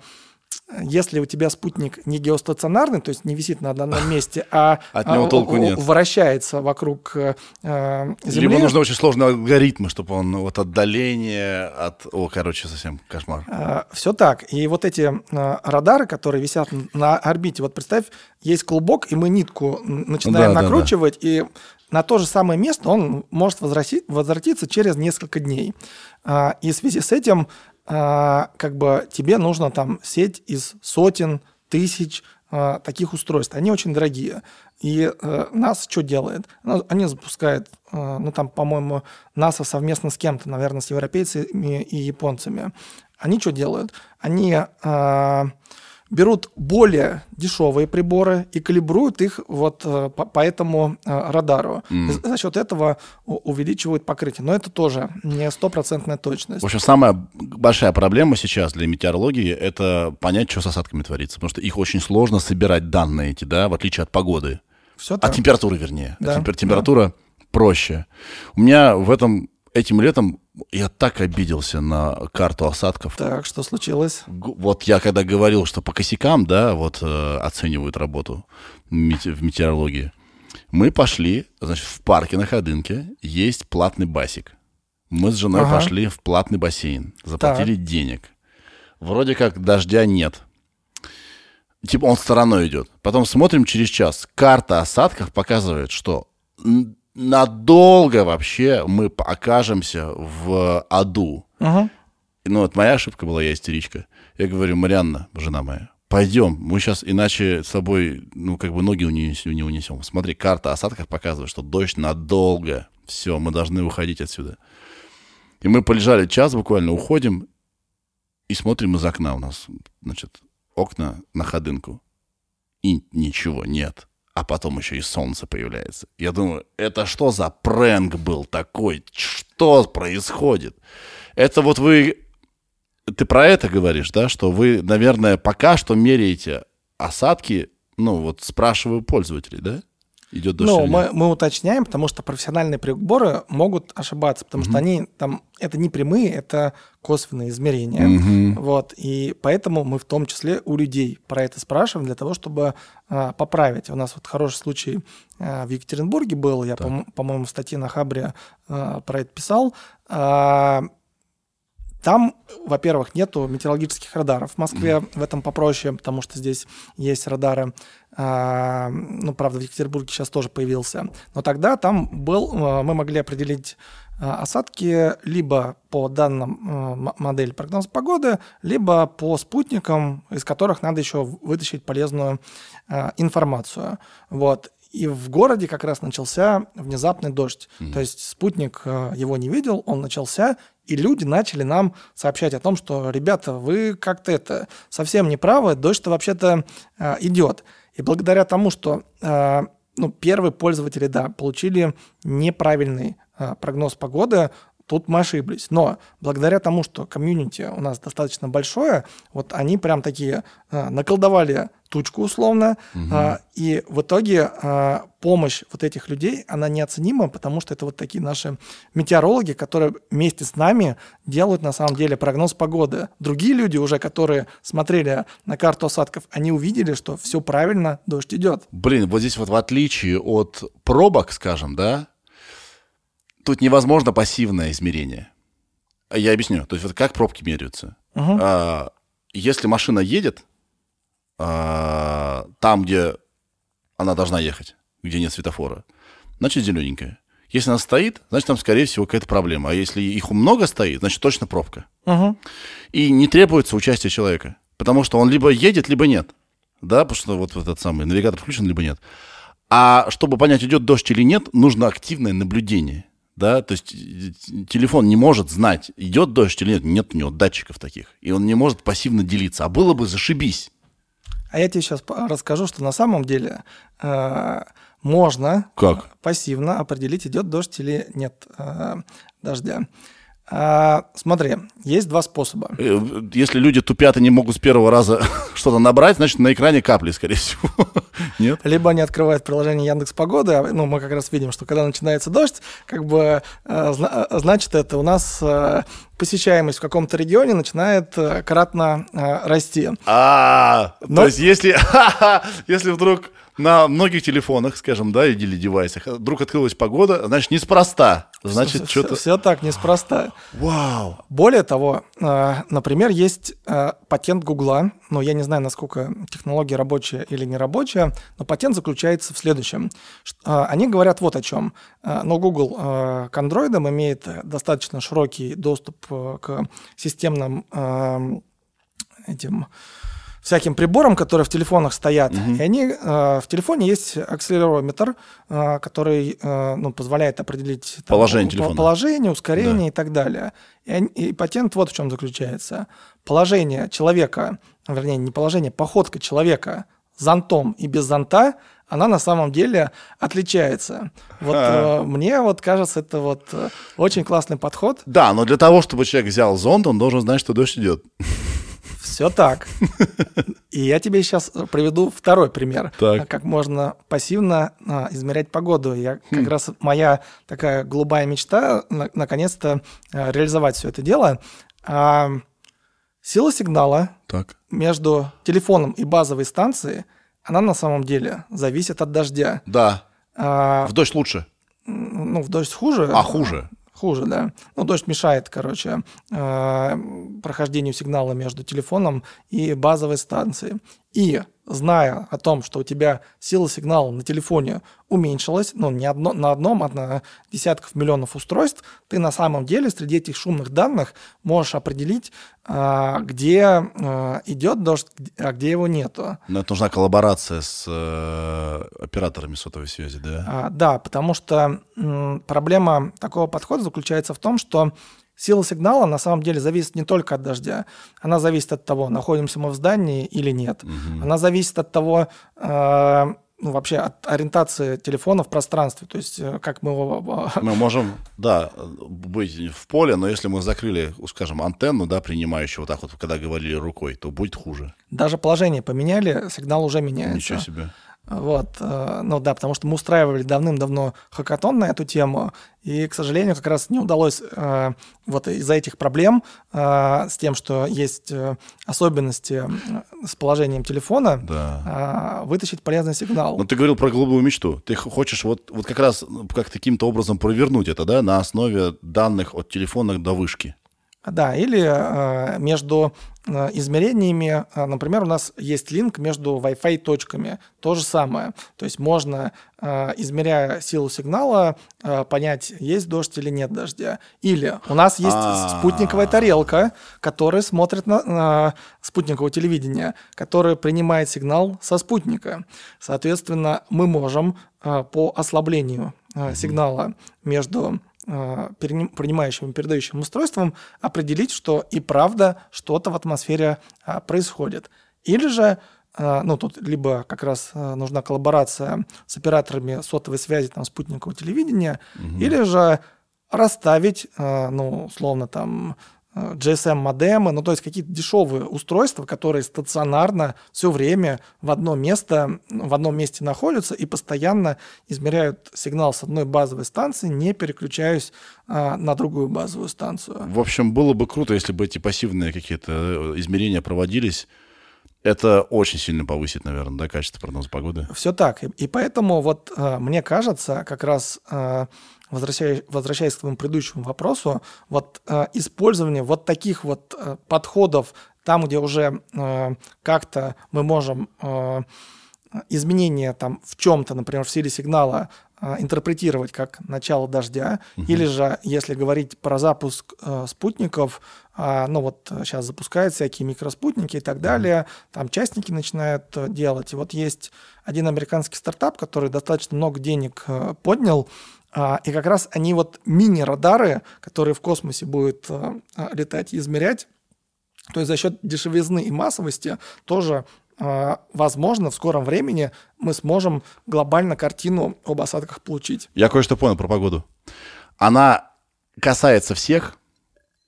если у тебя спутник не геостационарный, то есть не висит на одном месте, а От него а, толку о- о- нет. вращается вокруг э, э, Земли. Либо нужны очень сложные алгоритмы, чтобы он вот отдаление от... О, короче, совсем кошмар. Все так. И вот эти э, радары, которые висят на орбите, вот представь, есть клубок, и мы нитку начинаем Да, да, накручивать, и на то же самое место он может возврати- возвратиться через несколько дней. А, И в связи с этим а, как бы тебе нужно там сеть из сотен, тысяч а, таких устройств. Они очень дорогие. И э, НАСА что делает? Ну, Они запускают, э, ну там, по-моему, НАСА совместно с кем-то, наверное, с европейцами и японцами. Они что делают? Они а, берут более дешевые приборы и калибруют их вот э, по, по этому э, радару. И за счет этого увеличивают покрытие. Но это тоже не стопроцентная точность. В общем, самая большая проблема сейчас для метеорологии — это понять, что с осадками творится. Потому что их очень сложно собирать данные эти, да, в отличие от погоды. Все От так. температуры, вернее. Да, Темпер- температура проще. У меня в этом этим летом я так обиделся на карту осадков. Так, что случилось? Вот я когда говорил, что по косякам, да, вот э, оценивают работу мете- в метеорологии. Мы пошли, значит, в парке на Ходынке есть платный басик. Мы с женой Ага. пошли в платный бассейн, заплатили денег. Вроде как дождя нет. Типа он стороной идет. Потом смотрим через час. Карта осадков показывает, что надолго вообще мы окажемся в аду. Мгм. Ну, вот моя ошибка была, я истеричка. Я говорю, Марианна, жена моя, пойдем, мы сейчас иначе с тобой, ну, как бы ноги не унесем. Смотри, карта осадков показывает, что дождь надолго. Все, мы должны уходить отсюда. И мы полежали час буквально, уходим и смотрим из окна у нас, значит, окна на ходынку. И ничего нет. А потом еще и солнце появляется. Я думаю, это что за прэнк был такой? Что происходит. Это вот вы... Ты про это говоришь, да, что вы, наверное, пока что меряете осадки, ну, вот спрашиваю пользователей, да? Идет дождь Ну, мы, мы уточняем, потому что профессиональные приборы могут ошибаться, потому что они там, это не прямые, это косвенные измерения. Мгм. Вот, и поэтому мы в том числе у людей про это спрашиваем для того, чтобы а, поправить. У нас вот хороший случай а, в Екатеринбурге был, я, Так. по- по-моему, в статье на Хабре а, про это писал. А, там, во-первых, нету метеорологических радаров. В Москве в этом попроще, потому что здесь есть радары. А, ну, правда, в Екатеринбурге сейчас тоже появился. Но тогда там был, а, мы могли определить а, осадки либо по данным модели прогноза погоды, либо по спутникам, из которых надо еще вытащить полезную информацию. Вот. И в городе как раз начался внезапный дождь. То есть спутник его не видел, он начался, и люди начали нам сообщать о том, что, ребята, вы как-то это совсем не правы, дождь-то вообще-то э, идет. И благодаря тому, что э, ну, первые пользователи, да, получили неправильный э, прогноз погоды, тут мы ошиблись. Но благодаря тому, что комьюнити у нас достаточно большое, вот они прям такие э, наколдовали тучку условно, а, и в итоге а, помощь вот этих людей, она неоценима, потому что это вот такие наши метеорологи, которые вместе с нами делают на самом деле прогноз погоды. Другие люди уже, которые смотрели на карту осадков, они увидели, что все правильно, дождь идет. Блин, вот здесь вот в отличие от пробок, скажем, да, тут невозможно пассивное измерение. Я объясню. То есть вот как пробки меряются. Мгм. А, если машина едет а, там, где она должна ехать, где нет светофора, значит зелененькая. Если она стоит, значит там, скорее всего, какая-то проблема. А если их много стоит, значит точно пробка. Мгм. И не требуется участие человека. Потому что он либо едет, либо нет. Да, потому что вот этот самый навигатор включен, либо нет. А чтобы понять, идет дождь или нет, нужно активное наблюдение. Да, то есть э, телефон не может знать, идет дождь или нет. Нет у него датчиков таких. И он не может пассивно делиться. А было бы зашибись. А я тебе сейчас расскажу, что на самом деле э, можно Как? пассивно определить, идет дождь или нет э, дождя. А, смотри, есть два способа. Э, Если люди тупят и не могут с первого раза что-то набрать, значит, на экране капли, скорее всего. Нет? Либо они открывают приложение Яндекс Погоды, а, ну, мы как раз видим, что когда начинается дождь, как бы, э, э, значит, это у нас посещаемость в каком-то регионе начинает кратно расти. А, то есть если, если вдруг на многих телефонах, скажем, да, или девайсах, вдруг открылась погода, значит, неспроста. Значит, что-то... Все так, неспроста. Вау! Более того, э, например, есть э, патент Гугла, ну, я не знаю, насколько технология рабочая или не рабочая, но патент заключается в следующем. Э, Они говорят вот о чем. Но Google к андроидам имеет достаточно широкий доступ к системным эм, этим всяким приборам, которые в телефонах стоят. И они э, в телефоне есть акселерометр, э, который э, ну, позволяет определить там, Положение по- телефона. положение, ускорение и так далее. И, и патент вот в чем заключается. Положение человека, вернее, не положение, походка человека зонтом и без зонта, она на самом деле отличается. Вот э, мне вот кажется, это вот э, очень классный подход. Да, но для того, чтобы человек взял зонт, он должен знать, что дождь идет. Все так. И я тебе сейчас приведу второй пример, Так. а, как можно пассивно а, измерять погоду. Я как раз моя такая голубая мечта на- наконец-то а, реализовать все это дело. А, Сила сигнала Так. между телефоном и базовой станцией, она на самом деле зависит от дождя. Да. А, В дождь лучше. ну, в дождь хуже. А хуже. Хуже, да. Ну, дождь мешает, короче, э, прохождению сигнала между телефоном и базовой станцией. И зная о том, что у тебя сила сигнала на телефоне уменьшилась, ну, не одно, на одном, а на десятков миллионов устройств, ты на самом деле среди этих шумных данных можешь определить, а, где а, идет дождь, а где его нету. Но это нужна коллаборация с э, операторами сотовой связи, да? А, да, потому что проблема такого подхода заключается в том, что сила сигнала на самом деле зависит не только от дождя. Она зависит от того, находимся мы в здании или нет. Она зависит от того, э, ну, вообще от ориентации телефона в пространстве, то есть э, как мы его... Мы можем, да, быть в поле, но если мы закрыли, скажем, антенну, да, принимающую вот так вот, когда говорили рукой, то будет хуже. Даже положение поменяли, сигнал уже меняется. Ничего себе. Вот, э, ну да, потому что мы устраивали давным-давно хакатон на эту тему, и, к сожалению, как раз не удалось э, вот из-за этих проблем э, с тем, что есть особенности с положением телефона, Да. вытащить полезный сигнал. Но ты говорил про голубую мечту. Ты хочешь вот, вот как раз ну, как каким-то образом провернуть это, да, на основе данных от телефона до вышки. Да, или э, между э, измерениями, э, например, у нас есть линк между Wi-Fi точками, то же самое. То есть можно, измеряя силу сигнала, понять, есть дождь или нет дождя. Или у нас есть А. спутниковая тарелка, которая смотрит на, на спутниковое телевидение, которая принимает сигнал со спутника. Соответственно, мы можем по ослаблению сигнала между принимающим и передающим устройством определить, что и правда что-то в атмосфере а, происходит. Или же, а, ну, тут либо как раз а, нужна коллаборация с операторами сотовой связи, там, спутникового телевидения, или же расставить, ну, условно, там, GSM-модемы, ну, то есть какие-то дешевые устройства, которые стационарно все время в одно место, в одном месте находятся и постоянно измеряют сигнал с одной базовой станции, не переключаясь а, на другую базовую станцию. В общем, было бы круто, если бы эти пассивные какие-то э, измерения проводились. Это очень сильно повысит, наверное, да, качество прогноза погоды. Все так. И, и поэтому вот э, мне кажется, как раз э, возвращаясь, возвращаясь к твоему предыдущему вопросу, вот э, использование вот таких вот э, подходов там, где уже э, как-то мы можем э, изменения там в чем-то, например, в силе сигнала э, интерпретировать как начало дождя, или же, если говорить про запуск э, спутников, а, ну вот сейчас запускают всякие микроспутники и так далее, там частники начинают э, делать. И вот есть один американский стартап, который достаточно много денег э, поднял, и как раз они вот мини-радары, которые в космосе будут э, э, летать и измерять, то есть за счет дешевизны и массовости тоже возможно в скором времени мы сможем глобально картину об осадках получить. Я кое-что понял про погоду. Она касается всех,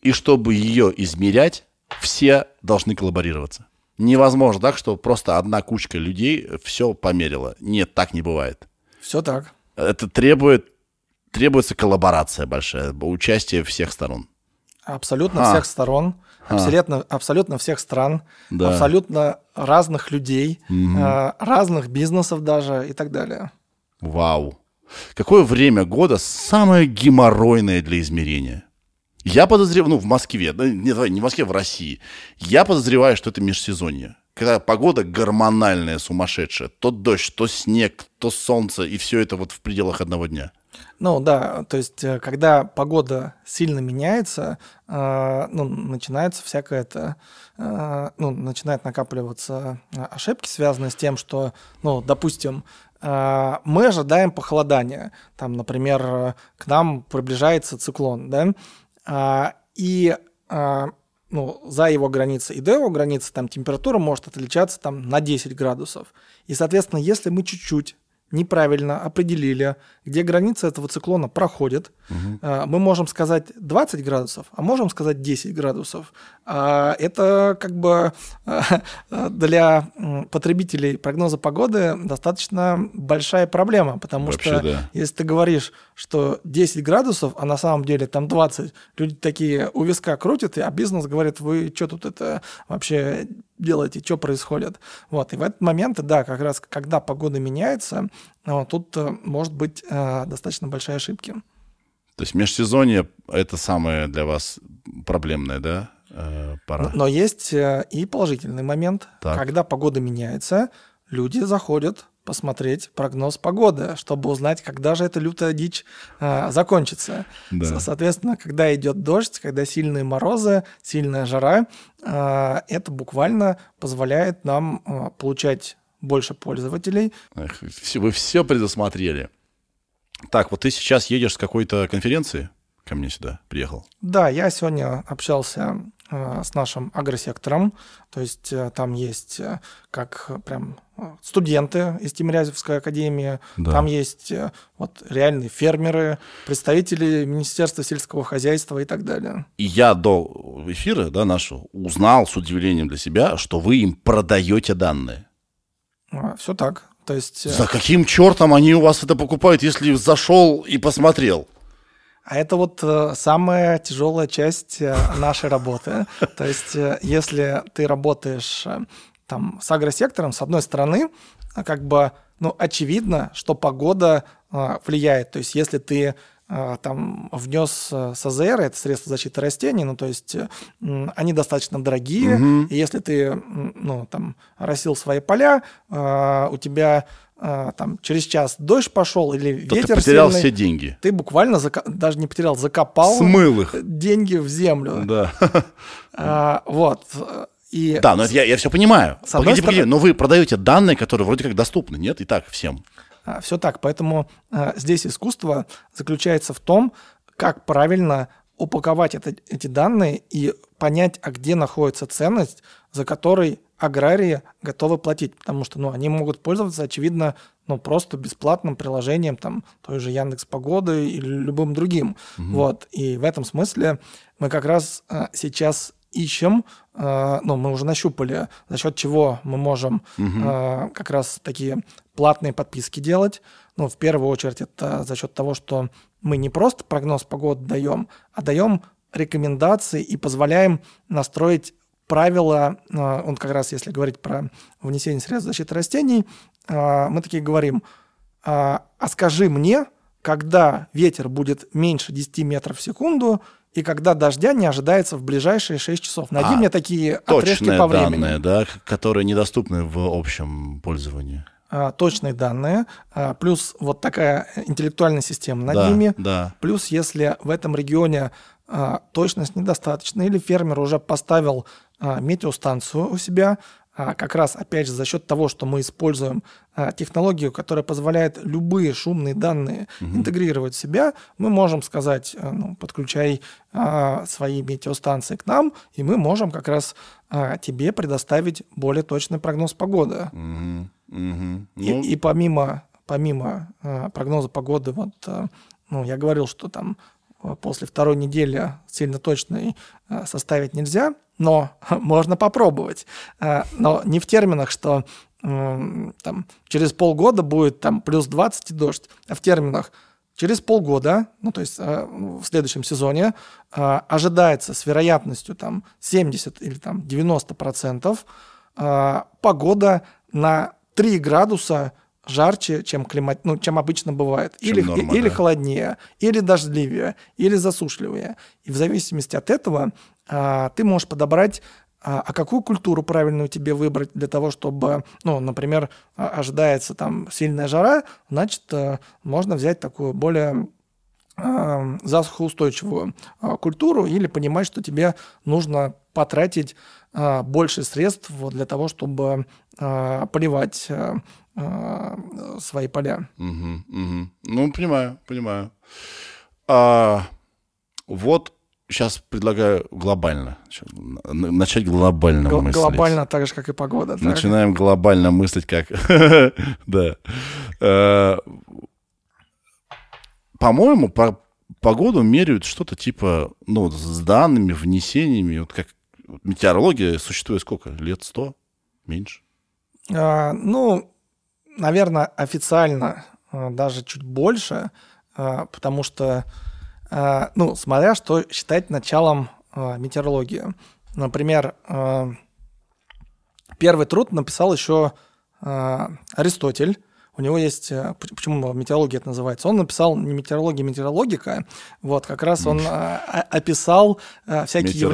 и чтобы ее измерять, все должны коллаборироваться. Невозможно так, что просто одна кучка людей все померила. Нет, так не бывает. Все так. Это требует, требуется коллаборация большая, участие всех сторон. Абсолютно Ха. всех сторон, абсолютно, абсолютно всех стран, Да. абсолютно разных людей, э, разных бизнесов даже и так далее. Вау. Какое время года самое геморройное для измерения? Я подозреваю, ну, в Москве, да, не, давай, не в Москве, в России. Я подозреваю, что это межсезонье. Когда погода гормональная, сумасшедшая. То дождь, то снег, то солнце, и все это вот в пределах одного дня. Ну да, то есть э, когда погода сильно меняется, э, ну, начинается всякое это, э, ну, начинает накапливаться э, ошибки, связанные с тем, что, ну, допустим, э, мы ожидаем похолодания. Там, например, э, к нам приближается циклон, да, А, и ну, за его границей и до его границы там температура может отличаться там на 10 градусов. И, соответственно, если мы чуть-чуть неправильно определили, где граница этого циклона проходит, а, мы можем сказать 20 градусов, а можем сказать 10 градусов. А, Это как бы а, для потребителей прогноза погоды достаточно большая проблема, потому Вообще, что да. если ты говоришь, что 10 градусов, а на самом деле там 20, люди такие у виска крутят, а бизнес говорит, вы что тут это вообще делаете, что происходит? Вот, и в этот момент, да, как раз когда погода меняется, вот, тут э, может быть э, достаточно большие ошибки. То есть межсезонье — это самое для вас проблемное, да, э, пора? Но, но есть э, и положительный момент, Так. когда погода меняется, люди заходят посмотреть прогноз погоды, чтобы узнать, когда же эта лютая дичь э, закончится. Да. Со- Соответственно, когда идет дождь, когда сильные морозы, сильная жара, э, это буквально позволяет нам э, получать больше пользователей. Эх, вы все предусмотрели. Так, вот ты сейчас едешь с какой-то конференции ко мне сюда приехал. Да, я сегодня общался с нашим агросектором. То есть э, там есть э, как прям студенты из Тимирязевской академии, Да. там есть э, вот реальные фермеры, представители Министерства сельского хозяйства и так далее. И я до эфира, да, нашего, узнал с удивлением для себя, что вы им продаете данные. Все так. То есть, э, За каким чертом они у вас это покупают, если зашел и посмотрел? а это вот э, самая тяжелая часть нашей работы. То есть, если ты работаешь там с агросектором, с одной стороны, а, как бы, ну, очевидно, что погода э, влияет. То есть, если ты э, там внес СЗР, это средства защиты растений, ну, то есть э, они достаточно дорогие, Мгм. и если ты, ну, там, росил свои поля, э, у тебя там через час дождь пошел или То ветер ты потерял сильный, все деньги. ты буквально зака- даже не потерял, закопал Смыл их. деньги в землю. Да. А, вот. И Да, но это я, я все понимаю. Погодите, стороны- но вы продаете данные, которые вроде как доступны, нет? И так всем. все так. Поэтому а, здесь искусство заключается в том, как правильно упаковать это- эти данные и понять, а где находится ценность, за которой аграрии готовы платить. Потому что ну, они могут пользоваться, очевидно, ну, просто бесплатным приложением там, той же Яндекс Погоды или любым другим. Вот. И в этом смысле мы как раз а, сейчас ищем, а, ну, мы уже нащупали, за счет чего мы можем а, как раз такие платные подписки делать. Ну, в первую очередь, это за счет того, что мы не просто прогноз погоды даем, а даем рекомендации и позволяем настроить правила, а, он как раз, если говорить про внесение средств защиты растений, мы такие говорим, а скажи мне, когда ветер будет меньше 10 метров в секунду и когда дождя не ожидается в ближайшие 6 часов. Найди А, мне такие отрезки по времени. данные, да, которые недоступны в общем пользовании. А, точные данные, а, плюс вот такая интеллектуальная система над да, ними, да. плюс если в этом регионе а, точность недостаточна или фермер уже поставил а, метеостанцию у себя, как раз опять же за счет того, что мы используем а, технологию, которая позволяет любые шумные данные интегрировать в себя, мы можем сказать, а, ну, подключай а, свои метеостанции к нам, и мы можем как раз а, тебе предоставить более точный прогноз погоды. Мгм. И, Ну, и помимо, помимо э, прогноза погоды, вот, э, ну, я говорил, что там э, после второй недели сильно точный э, составить нельзя, но можно попробовать. Э, но не в терминах, что там, через полгода будет там плюс 20 и дождь, а в терминах через полгода, ну, то есть э, в следующем сезоне, э, ожидается с вероятностью там 70 или там 90 процентов э, погода на 3 градуса жарче, чем, климат, ну, чем обычно бывает. Чем или, норма, или да. холоднее, или дождливее, или засушливее. И в зависимости от этого а, ты можешь подобрать, а, а какую культуру правильную тебе выбрать для того, чтобы, ну, например, а, ожидается там сильная жара, значит, а, можно взять такую более а, засухоустойчивую культуру или понимать, что тебе нужно потратить больше средств для того, чтобы а, поливать а, а, свои поля. мгм, мгм. Ну, понимаю, понимаю. А, вот сейчас предлагаю глобально. Начать глобально Гл- мыслить. глобально так же, как и погода. так? Начинаем глобально мыслить, как... Да. По-моему, по погоду меряют что-то типа, ну, с данными, внесениями. Вот как метеорология существует сколько? Лет сто? Меньше? А, ну, наверное, официально а, даже чуть больше, а, потому что, а, ну, смотря что считать началом метеорологии. Например, первый труд написал еще Аристотель. У него есть, а, п- почему метеорология это называется, он написал не метеорология, метеорологика, вот, как раз он а, а, описал а, всякие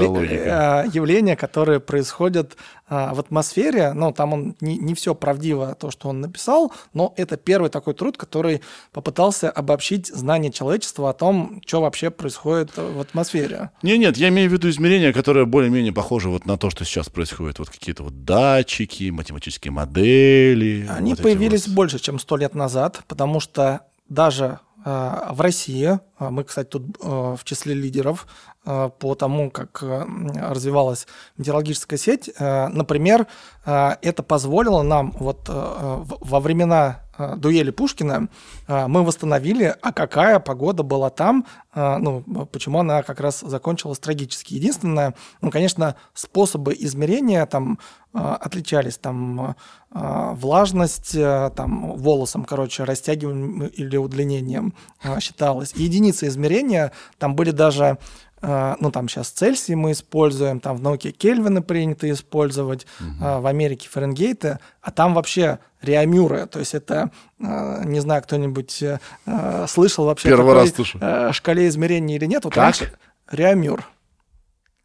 а, явления, которые происходят а, в атмосфере. Ну, там он не, не все правдиво, то, что он написал, но это первый такой труд, который попытался обобщить знания человечества о том, что вообще происходит в атмосфере. Не, нет, я имею в виду измерения, которые более-менее похожи вот на то, что сейчас происходит. Вот какие-то вот датчики, математические модели. Они вот появились вот. больше, чем сто лет назад, потому что даже А, В России, а, мы, кстати, тут а, в числе лидеров по тому, как развивалась метеорологическая сеть, например, это позволило нам вот во времена дуэли Пушкина а, мы восстановили, а какая погода была там, а, ну, почему она как раз закончилась трагически. Единственное, ну, конечно, способы измерения там отличались, там влажность, там волосом, короче, растягиванием или удлинением считалось. Единицы измерения, там были даже ну, там сейчас Цельсий мы используем, там в науке Кельвины принято использовать, а, в Америке Фаренгейты, а там вообще реамюры, то есть это, а, не знаю, кто-нибудь э, а, слышал вообще о Первый такой, раз слышу. э, шкале измерений или нет? Вот Как? раньше- Реамюр.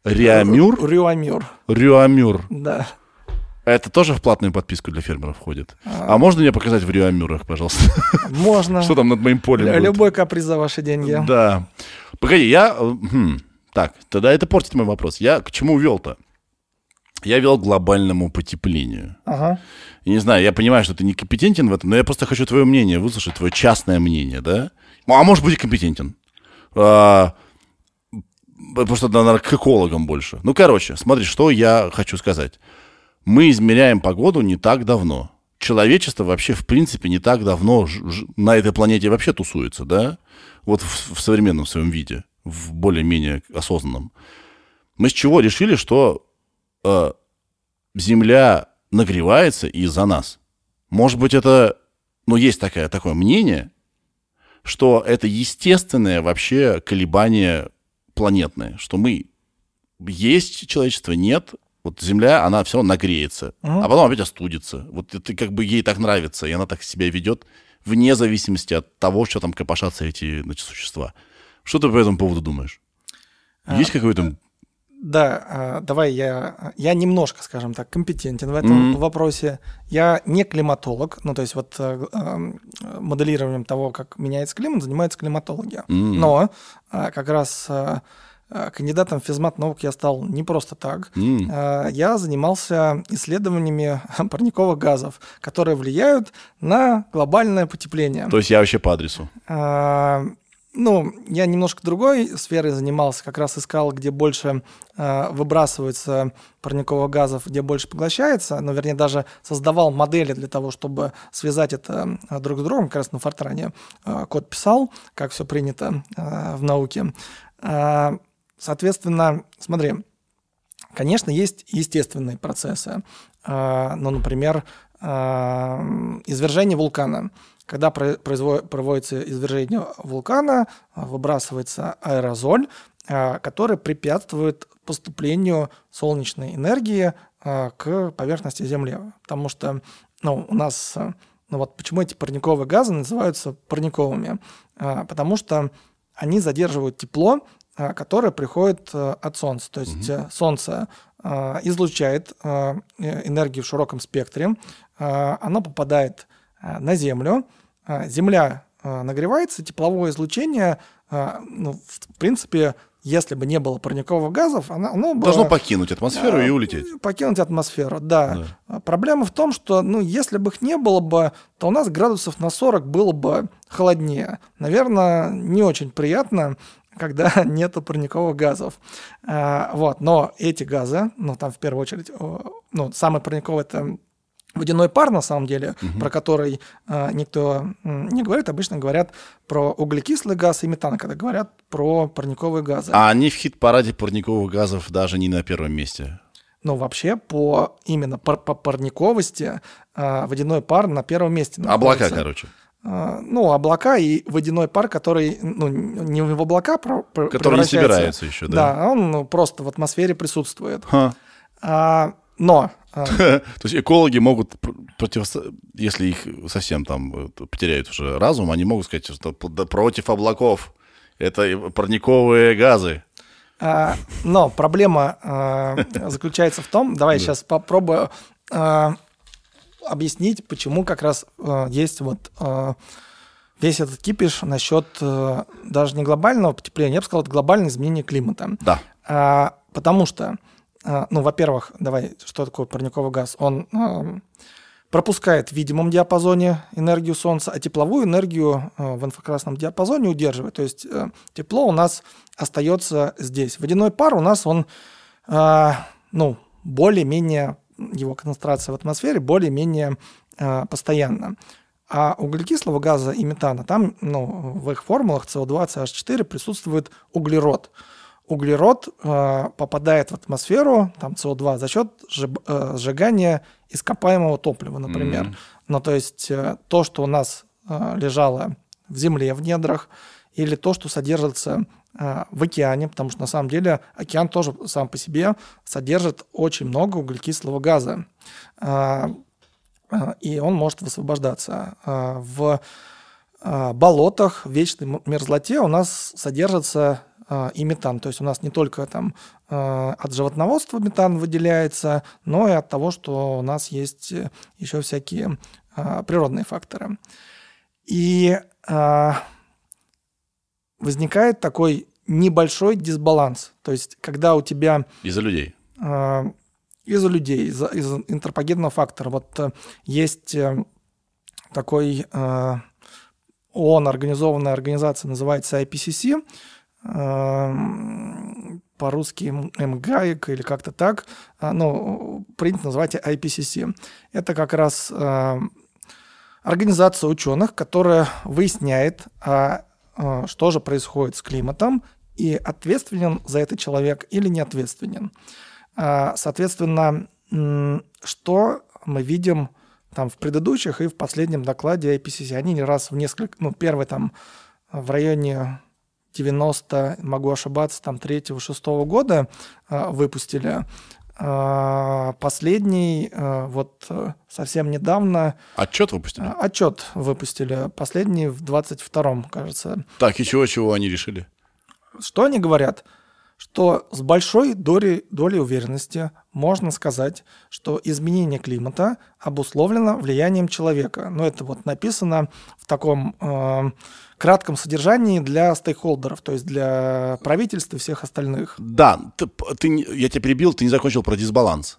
Реамюр? Рюамюр, Рюамюр. да. Это тоже в платную подписку для фермеров входит? А можно мне показать в Рюамюрах, пожалуйста? Можно. Что там над моим полем? Любой каприз за ваши деньги. Да. Погоди, я... э, хм, Так, тогда это портит мой вопрос. Я к чему вел-то? Я вел к глобальному потеплению. Ага. И не знаю, я понимаю, что ты не компетентен в этом, но я просто хочу твое мнение выслушать, твое частное мнение, да? Ну, А может быть и компетентен. А, просто наверное, к экологам больше. Ну, короче, смотри, что я хочу сказать. Мы измеряем погоду не так давно. Человечество вообще, в принципе, не так давно на этой планете вообще тусуется, да? Вот в, в современном своем виде, в более-менее осознанном. Мы с чего решили, что э, Земля нагревается из-за нас? Может быть, это, ну, есть такое, такое мнение, что это естественное вообще колебание планетное, что мы есть человечество, нет, вот Земля, она все нагреется, Мгм. а потом опять остудится. Вот это как бы ей так нравится, и она так себя ведет вне зависимости от того, что там копошатся эти значит, существа. Что ты по этому поводу думаешь? А, Есть какой-то... Да, а, давай я, я немножко, скажем так, компетентен в этом Мгм. вопросе. Я не климатолог, ну то есть вот э, эм, моделированием того, как меняется климат, занимаются климатологи. М. Но а, как раз а, а, кандидатом в физмат наук я стал не просто так. А, Я занимался исследованиями парниковых газов, которые влияют на глобальное потепление. То есть я вообще по адресу. Ну, я немножко другой сферой занимался, как раз искал, где больше а, выбрасывается парниковых газов, где больше поглощается, но, вернее, даже создавал модели для того, чтобы связать это а, друг с другом, как раз на Фортране а, код писал, как все принято а, в науке. А, Соответственно, смотри, Конечно, есть естественные процессы. А, Ну, например, а, извержение вулкана. Когда проводится извержение вулкана, а, выбрасывается аэрозоль, а, который препятствует поступлению солнечной энергии а, к поверхности Земли. Потому что ну, у нас... Ну вот почему эти парниковые газы называются парниковыми? Потому что они задерживают тепло, которое приходит от Солнца. То есть э, Солнце излучает э, энергию в широком спектре, оно попадает на Землю, а, Земля а, нагревается, тепловое излучение, ну, в принципе, если бы не было парниковых газов, оно, оно бы Должно покинуть атмосферу и улететь. Покинуть атмосферу, да. А Проблема в том, что, ну, если бы их не было бы, то у нас градусов на 40 было бы холоднее. Наверное, не очень приятно, когда нету парниковых газов. Вот, но эти газы, ну, там в первую очередь, ну, самый парниковый это водяной пар, на самом деле, про который а, никто не говорит. Обычно говорят про углекислый газ и метан, когда говорят про парниковые газы. А они в хит-параде парниковых газов даже не на первом месте. Ну, вообще, по именно пар- по парниковости а, водяной пар на первом месте Облака, находится. короче. А, ну, облака и водяной пар, который ну, не в облака Которые не собираются еще, да? Да, он ну, просто в атмосфере присутствует. Ха. А, но а, То есть экологи могут пр- противосто- если их совсем там потеряют уже разум, они могут сказать, что против облаков это парниковые газы. А, но проблема а, заключается в том, давай сейчас попробую а, объяснить, почему как раз а, есть вот а, весь этот кипиш насчет а, даже не глобального потепления, я бы сказал, это глобальное изменение климата. Да. А, потому что, а, ну, во-первых, давай, что такое парниковый газ? Он а, пропускает в видимом диапазоне энергию Солнца, а тепловую энергию э, в инфракрасном диапазоне удерживает. То есть э, тепло у нас остается здесь. Водяной пар у нас, он, ну, более-менее, его концентрация в атмосфере более-менее постоянна. А углекислого газа и метана, там ну, в их формулах CO2, CH4 присутствует углерод. Углерод э, попадает в атмосферу, там CO2, за счет э, сжигания ископаемого топлива, например. Mm-hmm. Ну, то есть э, то, что у нас э, лежало в земле, в недрах, или то, что содержится э, в океане, потому что на самом деле океан тоже сам по себе содержит очень много углекислого газа. Э, а, и он может высвобождаться. А, в болотах, в вечной мерзлоте у нас содержится и метан. То есть у нас не только там от животноводства метан выделяется, но и от того, что у нас есть еще всякие природные факторы. И возникает такой небольшой дисбаланс. То есть когда у тебя... Из-за людей из-за людей, из-за, из антропогенного фактора. Вот э, есть э, такой э, ООН, организованная организация, называется IPCC, по-русски МГАИК или как-то так, ну, принято называть IPCC. Это как раз организация ученых, которая выясняет, а, что же происходит с климатом, и ответственен за это человек или не ответственен. А, соответственно, что мы видим там в предыдущих и в последнем докладе IPCC? Они не раз в несколько, ну, первый там в районе 90, могу ошибаться, там третьего, шестого года а, выпустили. А, последний вот совсем недавно... Отчет выпустили? Отчет выпустили. Последний в 22-м, кажется. Так, и чего-чего они решили? Что они говорят? что с большой долей, долей уверенности можно сказать, что изменение климата обусловлено влиянием человека. Но это вот написано в таком э, кратком содержании для стейкхолдеров, то есть для правительства и всех остальных. Да, ты, ты, я тебя перебил, ты не закончил про дисбаланс.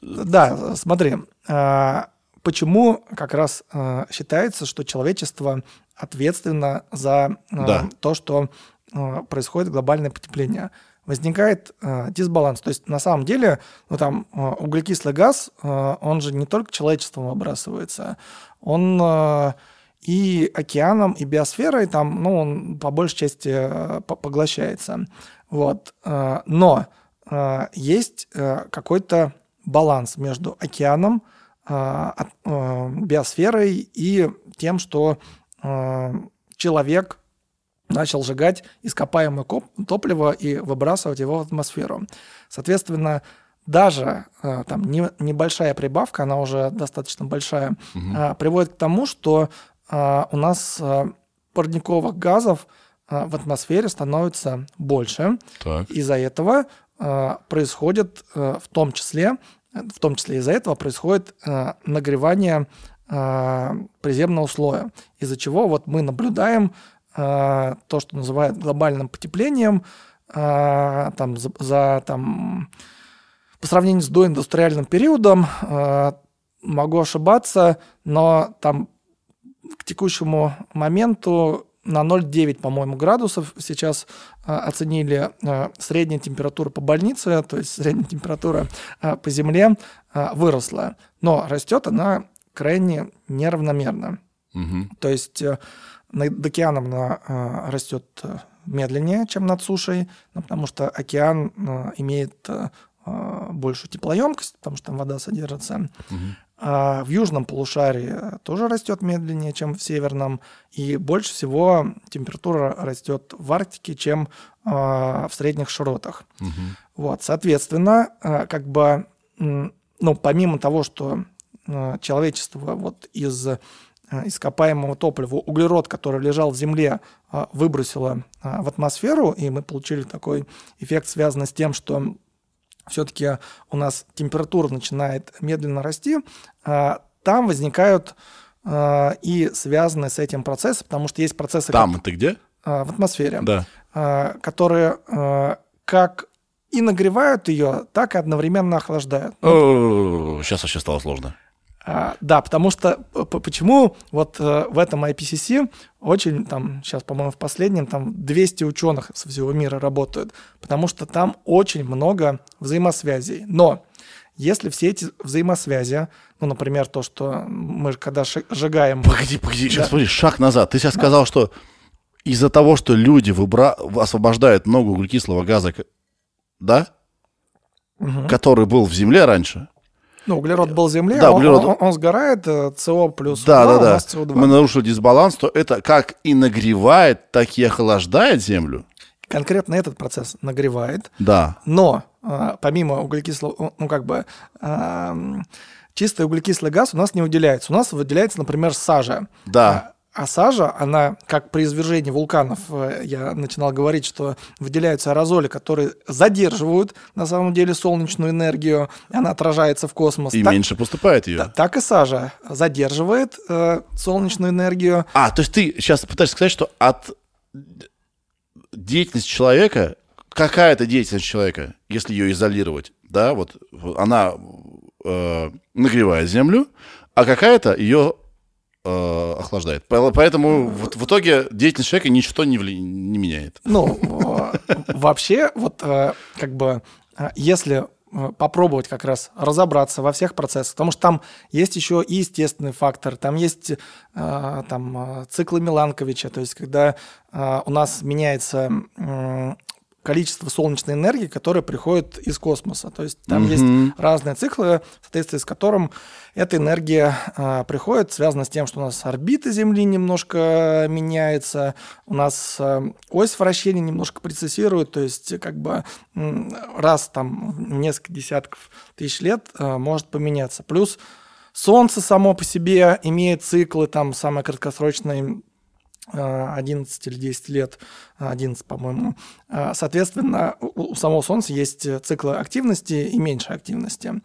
Да, смотри, э, почему как раз э, считается, что человечество ответственно за э, да. то, что происходит глобальное потепление. Возникает э, дисбаланс. То есть на самом деле ну, там, э, углекислый газ, э, он же не только человечеством выбрасывается, он э, и океаном, и биосферой там, ну, он по большей части э, поглощается. Вот. Э, но э, есть какой-то баланс между океаном, биосферой и тем, что человек начал сжигать ископаемое топливо и выбрасывать его в атмосферу. Соответственно, даже там не, небольшая прибавка, она уже достаточно большая, угу. приводит к тому, что у нас парниковых газов в атмосфере становится больше. Из-за этого происходит в том числе, в том числе из-за этого происходит нагревание приземного слоя, из-за чего вот мы наблюдаем то, что называют глобальным потеплением, там, за, за там, по сравнению с доиндустриальным периодом, могу ошибаться, но там к текущему моменту на 0,9, по-моему, градусов сейчас э, оценили э, средняя температура по больнице, то есть средняя температура э, по Земле э, выросла. Но растет она крайне неравномерно. Угу. То есть над океаном она э, растет э, медленнее, чем над сушей, ну, потому что океан э, имеет большую теплоемкость, потому что там вода содержится. Угу. А в южном полушарии тоже растет медленнее, чем в северном. И больше всего температура растет в Арктике, чем в средних широтах. Угу. Вот, соответственно, как бы, ну, помимо того, что человечество вот из Э, ископаемого топлива, углерод, который лежал в земле, э, выбросило э, в атмосферу, и мы получили такой эффект, связанный с тем, что все-таки у нас температура начинает медленно расти, там возникают и связаны с этим процессы, потому что есть процессы... Там как, ты где? В атмосфере. Да. Которые как и нагревают ее, так и одновременно охлаждают. О, сейчас вообще стало сложно. А, да, потому что п- почему вот э, в этом IPCC очень там сейчас, по-моему, в последнем там 200 ученых со всего мира работают, потому что там очень много взаимосвязей. Но если все эти взаимосвязи, ну, например, то, что мы когда сжигаем... Погоди, погоди, сейчас Да. смотри, шаг назад. Ты сейчас сказал, что из-за того, что люди выбра... освобождают много углекислого газа, да, Мгм. который был в Земле раньше, Ну, углерод был в Земле, Да, он- углерод- он, он сгорает, э, СО плюс да, O2, да, да, нас СО2. мы нарушили дисбаланс, то это как и нагревает, так и охлаждает Землю. Конкретно этот процесс нагревает, Да. но а, помимо углекислого, ну, как бы, а, чистый углекислый газ у нас не выделяется. У нас выделяется, например, сажа. Да. А, сажа, она, как при извержении вулканов, э, я начинал говорить, что выделяются аэрозоли, которые задерживают, на самом деле, солнечную энергию, она отражается в космос. И Так- меньше поступает ее. та- так и сажа задерживает э, солнечную энергию. А, то есть ты сейчас пытаешься сказать, что от деятельности человека, какая-то деятельность человека, если ее изолировать, да, вот она э, нагревает землю, а какая-то ее э, охлаждает. По- Поэтому вот в итоге деятельность человека ничто не, вли- не меняет. Ну, э, вообще, вот э, как бы, если попробовать как раз разобраться во всех процессах, потому что там есть еще и естественный фактор, там есть там циклы Миланковича, то есть когда у нас меняется количество солнечной энергии, которая приходит из космоса. То есть там Мгм. есть разные циклы, в соответствии с которым эта энергия а, приходит, связано с тем, что у нас орбита Земли немножко меняется, у нас а, ось вращения немножко прецессирует, то есть как бы раз там в несколько десятков тысяч лет а, может поменяться. Плюс Солнце само по себе имеет циклы, там самый краткосрочный а, 11 или 10 лет, а, 11, по-моему. А, Соответственно, у самого Солнца есть циклы активности и меньшей активности.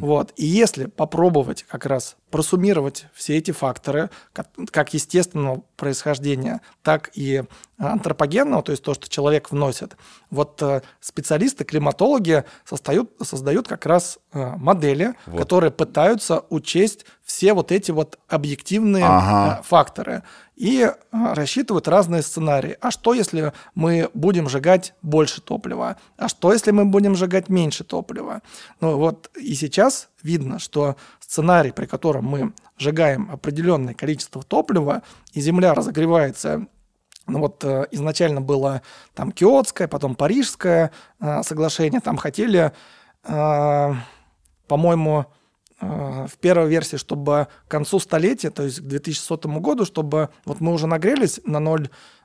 Вот. И если попробовать как раз просуммировать все эти факторы, как, как естественного происхождения, так и антропогенного, то есть то, что человек вносит, вот э, специалисты, климатологи создают, создают как раз э, модели, Вот. которые пытаются учесть все вот эти вот объективные Ага. э, факторы и рассчитывают разные сценарии. А что, если мы будем сжигать больше топлива? А что, если мы будем сжигать меньше топлива? Ну вот и сейчас видно, что сценарий, при котором мы сжигаем определенное количество топлива, и Земля разогревается ну вот э, изначально было там Киотское, потом Парижское э, соглашение. Там хотели, э, по-моему, э, в первой версии, чтобы к концу столетия, то есть к 2100 году, чтобы вот мы уже нагрелись на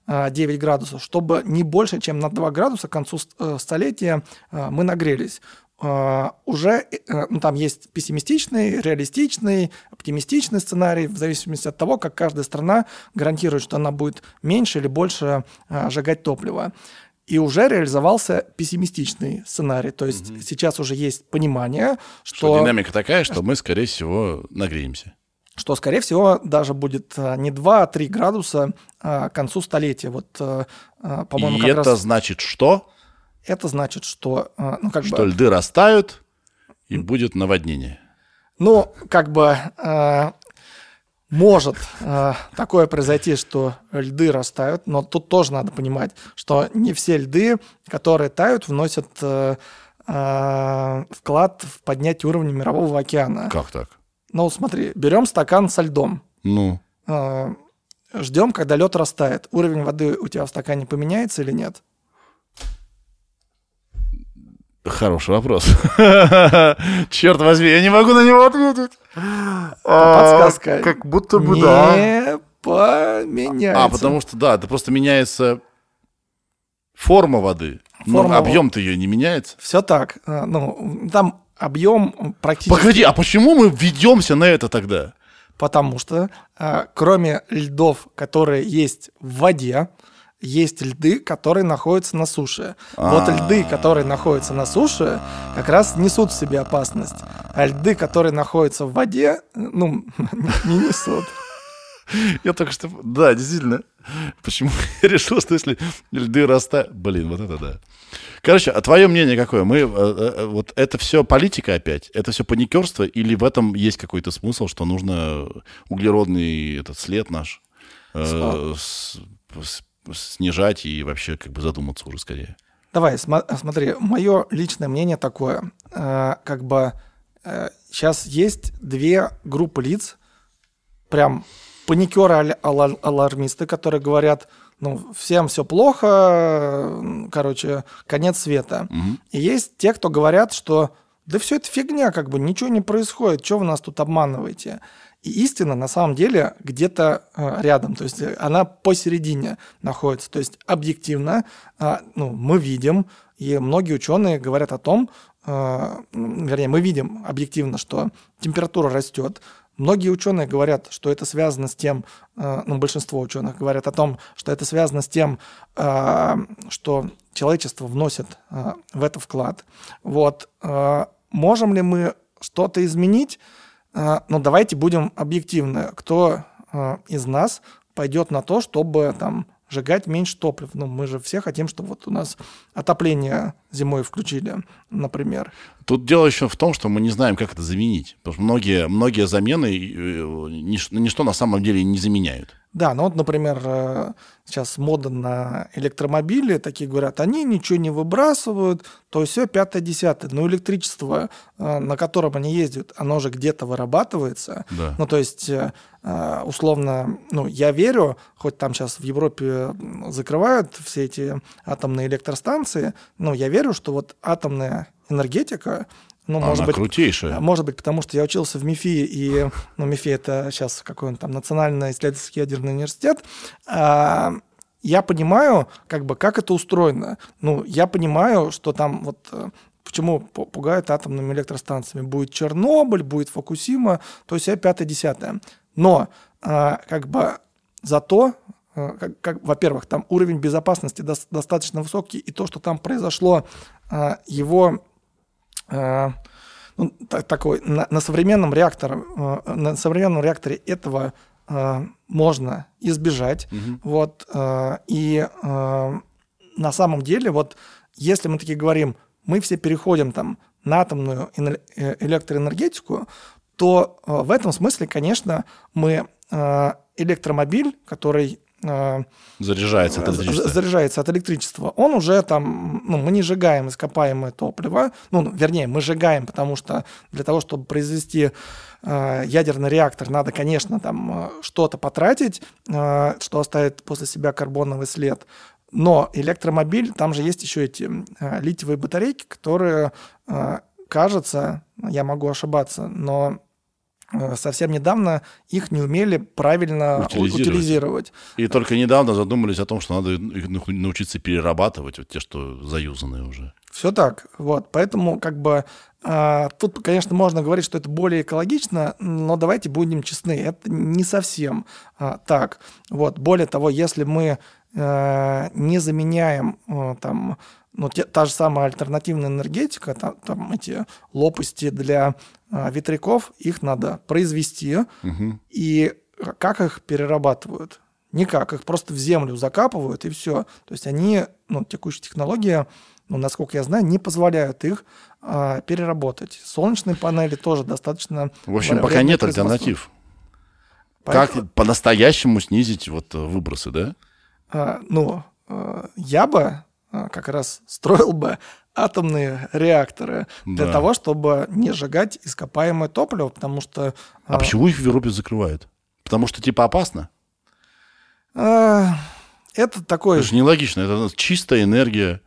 0,9 градусов, чтобы не больше, чем на 2 градуса к концу э, столетия э, мы нагрелись. Э, Уже э, ну, там есть пессимистичный, реалистичный, оптимистичный сценарий, в зависимости от того, как каждая страна гарантирует, что она будет меньше или больше э, сжигать топливо. И уже реализовался пессимистичный сценарий. То есть сейчас уже есть понимание, Что что, динамика такая, что мы, скорее всего, нагреемся. Что, скорее всего, даже будет э, не 2, а 3 градуса к концу столетия. Вот, э, э, по-моему, И это раз значит что? это значит, что, ну, как Что бы, льды растают, и будет наводнение. ну, как бы может э, такое произойти, что льды растают, но тут тоже надо понимать, что не все льды, которые тают, вносят э, э, вклад в поднятие уровня мирового океана. Как так? Ну, смотри, берем стакан со льдом, Ну, э, ждем, когда лед растает. Уровень воды у тебя в стакане поменяется или нет? хороший вопрос. Черт возьми, я не могу на него ответить. Подсказка. Как будто бы не да. поменяется. А, потому что, да, это просто меняется форма воды. Форма Но объем-то ее не меняется. Все так. Э, Ну, там объем практически... Погоди, а почему мы ведемся на это тогда? Потому что э, кроме льдов, которые есть в воде, есть льды, которые находятся на суше. Вот А. льды, которые находятся на суше, как раз несут в себе опасность. А льды, которые находятся в воде, ну, не несут. Я только что... Да, действительно. Почему я решил, что если льды растают... Блин, вот это да. Короче, а твое мнение какое? Мы, э, э, вот это все политика опять? Это все паникерство? Или в этом есть какой-то смысл, что нужно углеродный этот след наш э, с- с- снижать и вообще как бы задуматься уже скорее? Давай, смотри, мое личное мнение такое. Э, как бы сейчас есть две группы лиц, прям паникеры-алармисты, которые говорят, ну, всем все плохо, короче, конец света. Мгм. И есть те, кто говорят, что да все это фигня, как бы ничего не происходит, что вы нас тут обманываете. И истина на самом деле где-то э, рядом, то есть э, она посередине находится. То есть объективно э, ну, мы видим, и многие ученые говорят о том, э, вернее, мы видим объективно, что температура растет. Многие ученые говорят, что это связано с тем, э, ну, большинство ученых говорят о том, что это связано с тем, э, что человечество вносит э, в это вклад. Вот. Можем ли мы что-то изменить? Ну, давайте будем объективны. Кто из нас пойдет на то, чтобы там сжигать меньше топлив? Ну, мы же все хотим, чтобы вот у нас отопление зимой включили, например. Тут дело еще в том, что мы не знаем, как это заменить. Потому что многие, многие замены э, нич- ничто на самом деле не заменяют. Да, ну вот, например, э, сейчас мода на электромобили, такие говорят, они ничего не выбрасывают, то все пятое, десятое. Но электричество, э, на котором они ездят, оно же где-то вырабатывается. Да. Ну, то есть, условно, ну, я верю, хоть там сейчас в Европе закрывают все эти атомные электростанции, но я верю, что вот атомная энергетика, ну, Она может быть, крутейшая. Может быть, потому что я учился в МИФИ, и ну, МИФИ это сейчас какой он там Национальный исследовательский ядерный университет. А, я понимаю, как бы, как это устроено. Ну, я понимаю, что там вот э, почему пу- пугают атомными электростанциями. Будет Чернобыль, будет Фукусима, то есть пятое, десятое. Но а, как бы зато как, как- во-первых, там уровень безопасности дос- достаточно высокий, и то, что там произошло, а, его э, ну, та- такой на, на современном реакторе, э, на современном реакторе этого э, можно избежать. Вот, э, и э, на самом деле, вот если мы такие говорим, мы все переходим там на атомную эне- э, электроэнергетику, то э, в этом смысле, конечно, мы э, электромобиль, который э, Заряжается от за- электричества. заряжается от электричества, он уже там, ну, мы не сжигаем ископаемое топливо, ну, вернее, мы сжигаем, потому что для того, чтобы произвести э, ядерный реактор, надо, конечно, там э, что-то потратить, э, что оставит после себя карбоновый след. Но электромобиль, там же есть еще эти э, литиевые батарейки, которые, э, кажется, я могу ошибаться, но э, совсем недавно их не умели правильно Утилизировать. утилизировать. И только недавно задумались о том, что надо их научиться перерабатывать, вот те, что заюзанные уже. Все так. Вот. Поэтому, как бы, а, тут, конечно, можно говорить, что это более экологично, но давайте будем честны, это не совсем а, так. Вот. Более того, если мы э, не заменяем э, там, ну, те- та же самая альтернативная энергетика, там, там эти лопасти для ветряков, их надо произвести, Мгм. и как их перерабатывают? Никак, их просто в землю закапывают, и все. То есть они, ну, текущая технология, ну, насколько я знаю, не позволяют их а, переработать. Солнечные панели тоже достаточно... В общем, пока нет альтернатив. Поэтому, Как по-настоящему снизить вот э, выбросы, да? а, ну, а, я бы а, как раз строил бы атомные реакторы для Да. того, чтобы не сжигать ископаемое топливо, потому что... А почему их в Европе закрывают? Потому что типа опасно? а, это такой... Это же нелогично. Это чистая энергия,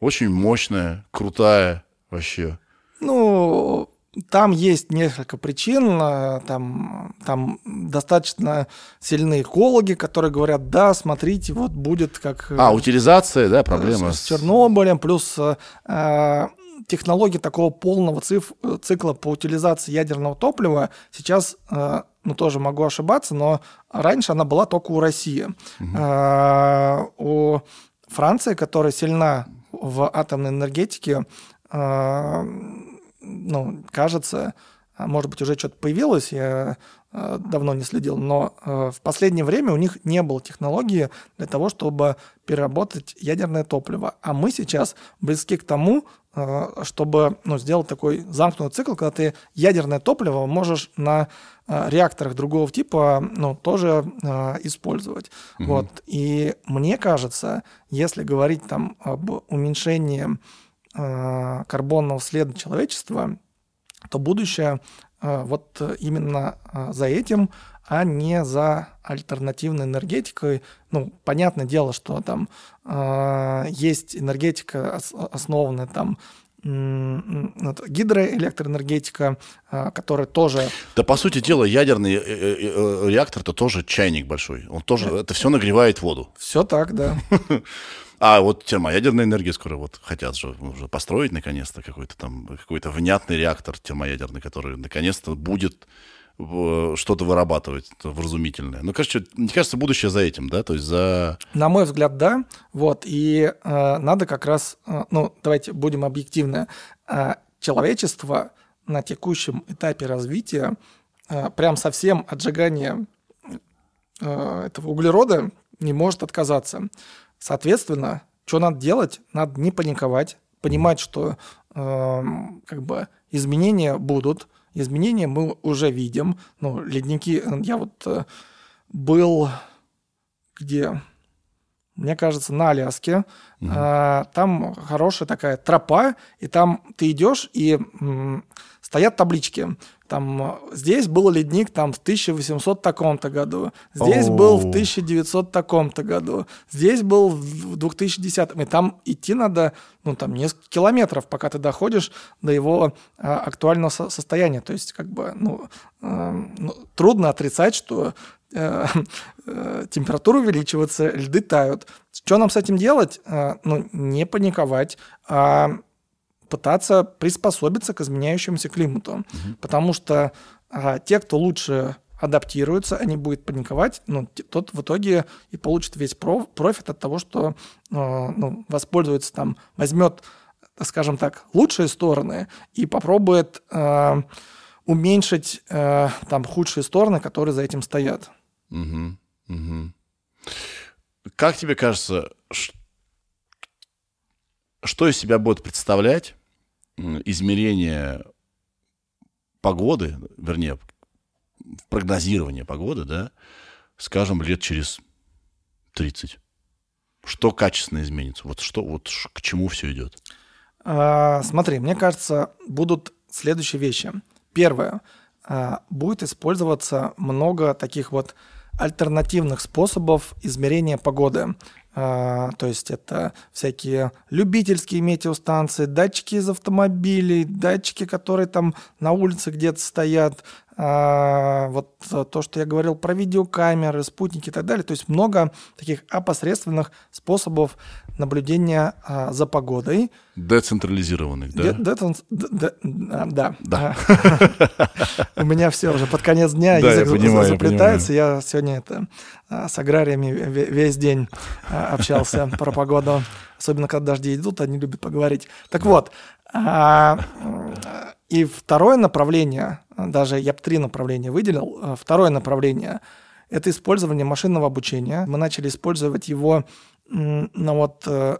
очень мощная, крутая вообще. Ну, там есть несколько причин. а, Там, там достаточно сильные экологи, которые говорят, да, смотрите, вот будет как э, А, утилизация, да, проблема. с Чернобылем, плюс э, э, технологии такого полного циф- э, цикла по утилизации ядерного топлива сейчас, э, ну, тоже могу ошибаться, но раньше она была только у России. Э, У Франции, которая сильна в атомной энергетике, э, ну, кажется, а, может быть, уже что-то появилось, я э, давно не следил, но э, в последнее время у них не было технологии для того, чтобы переработать ядерное топливо. А мы сейчас близки к тому, чтобы ну, сделать такой замкнутый цикл, когда ты ядерное топливо можешь на реакторах другого типа ну, тоже использовать. Угу. Вот. И мне кажется, если говорить там об уменьшении карбонного следа человечества, то будущее э, вот именно э, за этим, а не за альтернативной энергетикой. Ну, понятное дело, что там э, есть энергетика, основанная там гидроэлектроэнергетика, которая тоже... Да, по сути дела, ядерный реактор это тоже чайник большой. Он тоже, это все нагревает воду. Все так, да. А вот термоядерная энергия скоро вот хотят же уже построить наконец-то какой-то там какой-то внятный реактор термоядерный, который наконец-то будет э, что-то вырабатывать вразумительное. Ну, кажется, мне кажется, будущее за этим, да, то есть за... На мой взгляд, да. Вот, и э, надо как раз, э, ну, давайте будем объективны, э, человечество на текущем этапе развития э, прям совсем отжигания э, этого углерода не может отказаться. Соответственно, что надо делать? Надо не паниковать, понимать, что э, как бы изменения будут. Изменения мы уже видим. Ну, ледники, я вот э, был где мне кажется, на Аляске. Угу. А, там хорошая такая тропа, и там ты идешь, и м, стоят таблички. Там здесь был ледник там в 1800 таком-то году, здесь О-о-о. был в 1900 таком-то году, здесь был в 2010 и там идти надо ну там несколько километров, пока ты доходишь до его а, актуального со- состояния. То есть как бы ну, э, ну трудно отрицать, что э, э, температура увеличивается, льды тают. Что нам с этим делать? Э, ну не паниковать, а пытаться приспособиться к изменяющемуся климату. Угу. Потому что а, те, кто лучше адаптируется, они будут паниковать, ну, тот в итоге и получит весь профит от того, что а, ну, воспользуется там, возьмет, скажем так, лучшие стороны и попробует э, уменьшить э, там худшие стороны, которые за этим стоят. Угу, угу. Как тебе кажется, что из себя будет представлять измерение погоды, вернее, прогнозирование погоды, да, скажем, лет через 30? Что качественно изменится? Вот что, вот к чему все идет? А, смотри, мне кажется, будут следующие вещи. Первое. А, будет использоваться много таких вот альтернативных способов измерения погоды. А, то есть это всякие любительские метеостанции, датчики из автомобилей, датчики, которые там на улице где-то стоят, вот то, что я говорил про видеокамеры, спутники и так далее. То есть много таких опосредственных способов наблюдения а, за погодой. Децентрализированных, да? Да. Да. У меня все уже под конец дня язык заплетается. Я сегодня это с аграриями весь день общался про погоду. Особенно, когда дожди идут, они любят поговорить. Так вот, и второе направление, даже я бы три направления выделил, э, второе направление – это использование машинного обучения. Мы начали использовать его, ну вот э,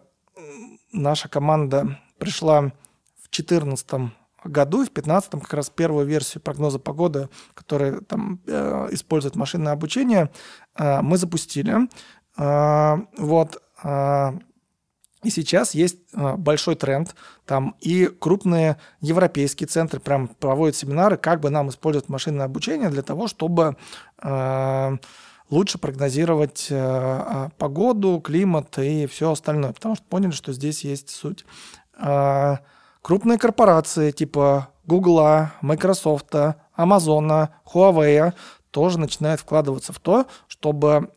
наша команда пришла в 2014 году, в 2015 как раз первую версию прогноза погоды, которая там э, использует машинное обучение, мы запустили. Вот, и сейчас есть а, большой тренд, там и крупные европейские центры прям проводят семинары, как бы нам использовать машинное обучение для того, чтобы э, лучше прогнозировать э, погоду, климат и все остальное, потому что поняли, что здесь есть суть. Крупные корпорации типа Google, Microsoft, Amazon, Huawei тоже начинают вкладываться в то, чтобы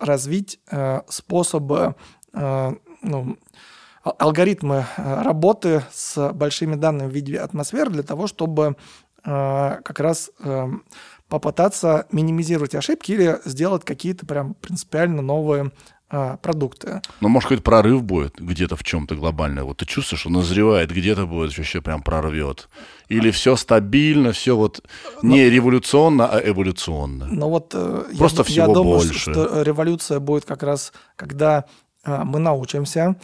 развить способы ну, алгоритмы э, работы с большими данными в виде атмосфер для того, чтобы э, как раз э, попытаться минимизировать ошибки или сделать какие-то прям принципиально новые а, продукты. Ну, может, какой-то прорыв будет где-то в чем-то глобально. Вот ты чувствуешь, что назревает, где-то будет вообще прям прорвет. Или все стабильно, все вот не революционно, а эволюционно. Но вот э, я Просто я, всего думаю, больше. что революция будет как раз, когда мы научимся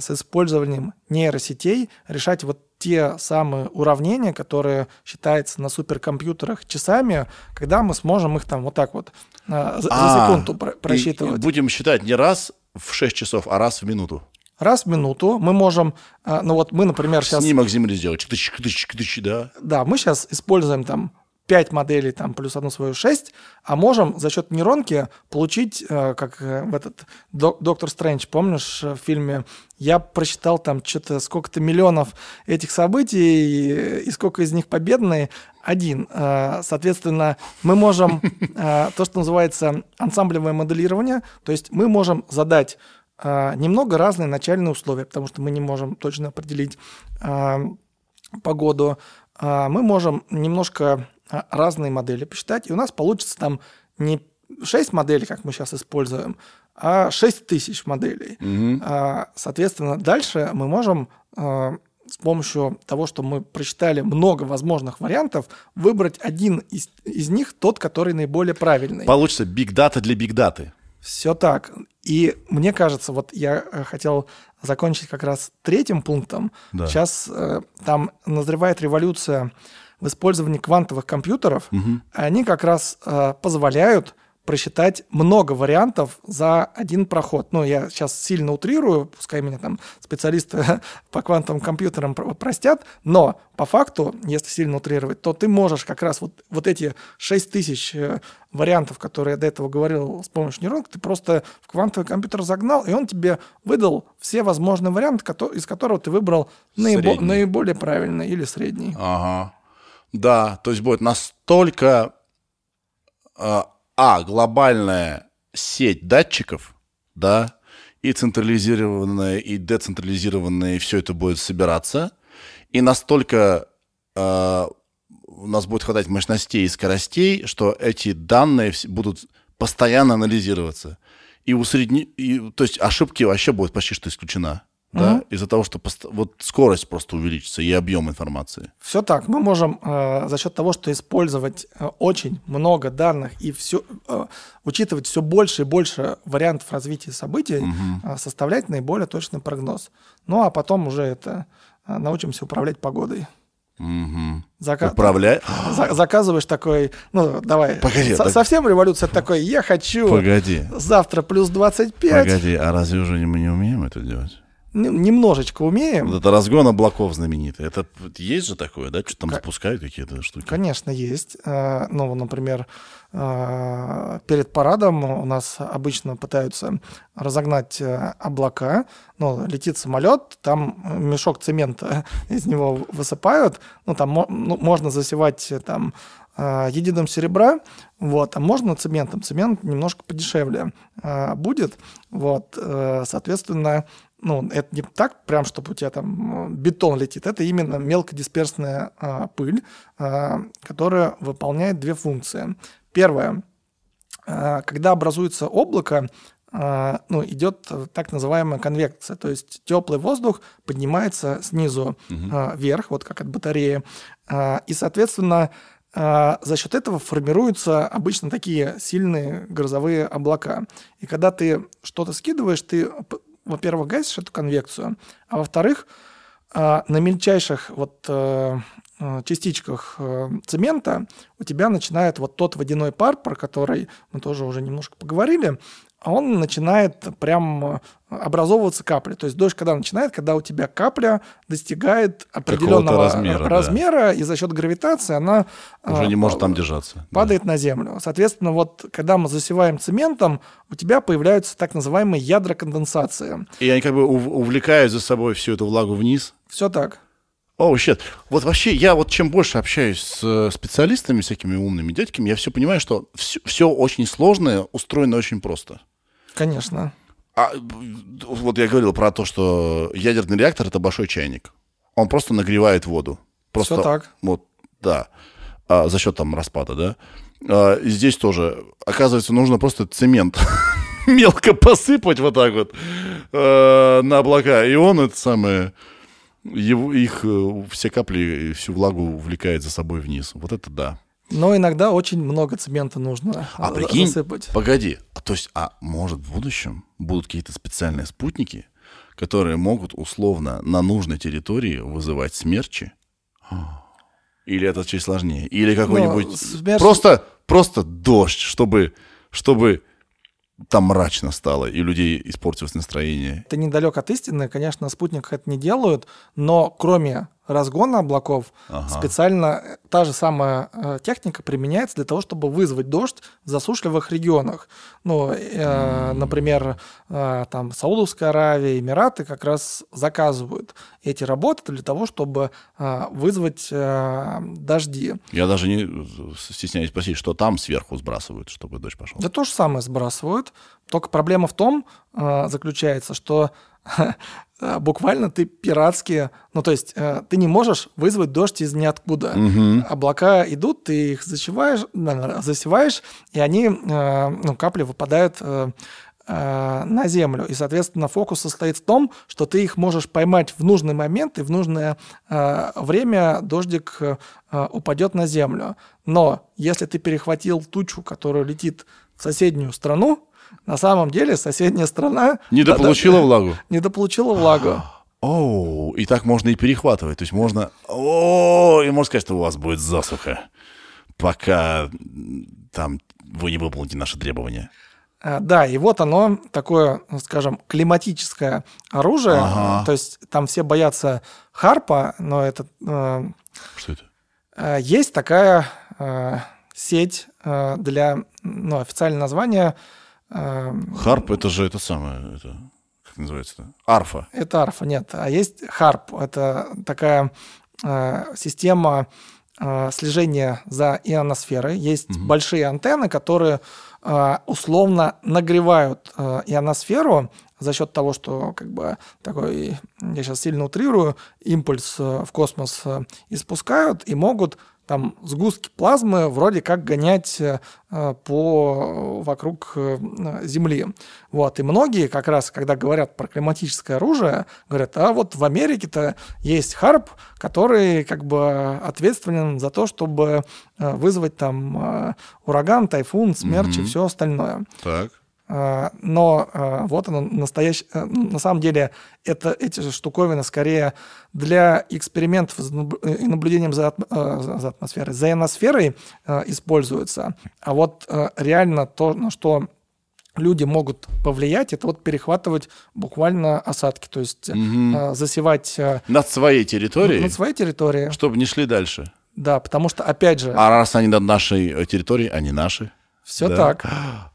с использованием нейросетей решать вот те самые уравнения, которые считаются на суперкомпьютерах часами, когда мы сможем их там вот так вот а, за, А, секунду про- и- и просчитывать. будем считать не раз в 6 часов, а раз в минуту. Раз в минуту мы можем, а, ну вот мы, например, сейчас... Снимок земли сделать. Да. Да, мы сейчас используем там 5 моделей, там, плюс одну свою 6, а можем за счет нейронки получить, э, как э, в этот Док- Доктор Стрэндж, помнишь, э, в фильме, я просчитал там что-то сколько-то миллионов этих событий, и, сколько из них победные, один. Соответственно, мы можем то, что называется ансамблевое моделирование, то есть мы можем задать немного разные начальные условия, потому что мы не можем точно определить погоду, мы можем немножко разные модели посчитать, и у нас получится там не 6 моделей, как мы сейчас используем, а 6 тысяч моделей. А, Соответственно, дальше мы можем а, с помощью того, что мы просчитали много возможных вариантов, выбрать один из, из них, тот, который наиболее правильный. Получится биг дата для биг даты. Все так. И мне кажется, вот я э, хотел закончить как раз третьим пунктом. Да. Сейчас э, там назревает революция в использовании квантовых компьютеров. Они как раз э, позволяют просчитать много вариантов за один проход. Ну, я сейчас сильно утрирую, пускай меня там специалисты по квантовым компьютерам про- простят, но по факту, если сильно утрировать, то ты можешь как раз вот, вот эти 6 тысяч э, вариантов, которые я до этого говорил с помощью нейронок, ты просто в квантовый компьютер загнал, и он тебе выдал все возможные варианты, из которых ты выбрал наибо- наиболее правильный или средний. Ага. Да, то есть будет настолько а, а, глобальная сеть датчиков, да, и централизированная, и децентрализированная, и все это будет собираться, и настолько а, у нас будет хватать мощностей и скоростей, что эти данные будут постоянно анализироваться. И усредни... и, то есть ошибки вообще будет почти что исключена. Да? Из-за того, что пост- вот скорость просто увеличится и объем информации. Все так. Мы можем э, за счет того, что использовать э, очень много данных и все, э, учитывать все больше и больше вариантов развития событий, э, составлять наиболее точный прогноз. Ну а потом уже это э, научимся управлять погодой. Зака- Управляй. за- заказываешь такой, ну давай, Погоди, со- так- совсем революция такой, я хочу Погоди. завтра плюс 25, Погоди, а разве уже не- мы не умеем это делать? Немножечко умеем. Вот это разгон облаков знаменитый. Это есть же такое, да? Что там запускают какие-то штуки? Конечно, есть. Э, Ну, например, э, перед парадом у нас обычно пытаются разогнать э, облака. Ну, летит самолет, там мешок цемента из него высыпают. Ну, там ну, можно засевать э, там э, единым серебра, вот, а можно цементом. Цемент немножко подешевле будет. Вот, э, соответственно, ну, это не так прям, чтобы у тебя там э, бетон летит, это именно мелкодисперсная а, пыль, а, которая выполняет две функции. Первое, а, когда образуется облако, а, ну, идет э, так называемая конвекция, то есть теплый воздух поднимается снизу а, вверх, вот как от батареи, а, и, соответственно, а, за счет этого формируются обычно такие сильные грозовые облака. И когда ты что-то скидываешь, ты, во-первых, гасишь эту конвекцию, а во-вторых, а, на мельчайших вот э, э, частичках э, цемента у тебя начинает вот тот водяной пар, про который мы тоже уже немножко поговорили, он начинает прям э, образовываться капли. То есть дождь когда начинает, когда у тебя капля достигает определенного размера, да. размера, и за счет гравитации она Уже э, не может там держаться. падает на землю. Соответственно, вот когда мы засеваем цементом, у тебя появляются так называемые ядра конденсации. И они как бы ув- увлекают за собой всю эту влагу вниз. Все так. О, щет. Вот вообще, я вот чем больше общаюсь с э, специалистами, всякими умными дядьками, я все понимаю, что все, очень сложное устроено очень просто. Конечно. А вот я говорил про то, что ядерный реактор это большой чайник. Он просто нагревает воду. Просто, Всё так. Вот, да. А, за счет там распада, да. А, и здесь тоже, оказывается, нужно просто цемент мелко посыпать вот так вот э, на облака. И он это самое, его, их э, все капли, всю влагу увлекает за собой вниз. Вот это да. Но иногда очень много цемента нужно А э, прикинь, засыпать. погоди, а то есть, а может в будущем будут какие-то специальные спутники, которые могут условно на нужной территории вызывать смерчи? Или это чуть сложнее? Или какой-нибудь... смерч- Просто, просто дождь, чтобы, чтобы там мрачно стало, и людей испортилось настроение. Это недалек от истины, конечно, на спутниках это не делают, но кроме разгона облаков Ага. специально э, та же самая э, техника применяется для того, чтобы вызвать дождь в засушливых регионах. Ну, э, например, э, там Саудовская Аравия, Эмираты как раз заказывают эти работы для того, чтобы э, вызвать э, дожди. Я даже не э, стесняюсь спросить, что там сверху сбрасывают, чтобы дождь пошел. Да то же самое сбрасывают. Только проблема в том э, заключается, что буквально ты пиратские, ну то есть э, ты не можешь вызвать дождь из ниоткуда. Облака идут, ты их засеваешь, засеваешь, и они, э, ну капли выпадают э, на землю. И, соответственно, фокус состоит в том, что ты их можешь поймать в нужный момент, и в нужное э, время дождик э, упадет на землю. Но если ты перехватил тучу, которая летит в соседнюю страну, на самом деле соседняя страна Недополучила влагу? недополучила влагу. Оу, и так можно и перехватывать. То есть можно... О, и можно сказать, что у вас будет засуха, пока там вы не выполните наши требования. А, Да, и вот оно такое, ну, скажем, климатическое оружие. Ага. То есть там все боятся харпа, но это э, Что это? э, есть такая э, сеть для, ну, официальное название Харп, это же это самое, это, как называется-то? Арфа. Это арфа, нет. А есть харп. Это такая э, система э, слежения за ионосферой. Есть большие антенны, которые э, условно нагревают ионосферу за счет того, что как бы такой, я сейчас сильно утрирую, импульс в космос испускают и могут там сгустки плазмы вроде как гонять э, по вокруг э, Земли. Вот. И многие как раз, когда говорят про климатическое оружие, говорят, а вот в Америке-то есть Харп, который как бы ответственен за то, чтобы э, вызвать там э, ураган, тайфун, смерч и все остальное. Так. А, Но а, вот оно настоящее. На самом деле это, эти же штуковины скорее для экспериментов с наб- и наблюдением за, а, за- за атмосферой, за ионосферой используются. А вот реально то, на что люди могут повлиять, это вот перехватывать буквально осадки, то есть а, засевать Над своей территорией, над своей территорией. чтобы не шли дальше. Да, потому что, опять же, А раз они над нашей э, территорией, они наши. Все да. так.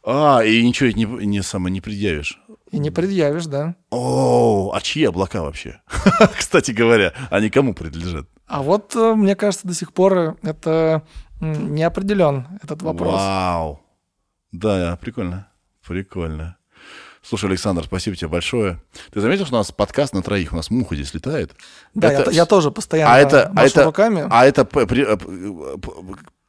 А, и ничего не, не, само, не предъявишь. И не предъявишь, да. О, а чьи облака вообще? Кстати говоря, они кому принадлежат? А вот, э, мне кажется, до сих пор это не определен этот вопрос. Вау. Да, прикольно. Прикольно. Слушай, Александр, спасибо тебе большое. Ты заметил, что у нас подкаст на троих? У нас муха здесь летает. Да, Это- я, я тоже постоянно а это, а машу это, руками. а это э,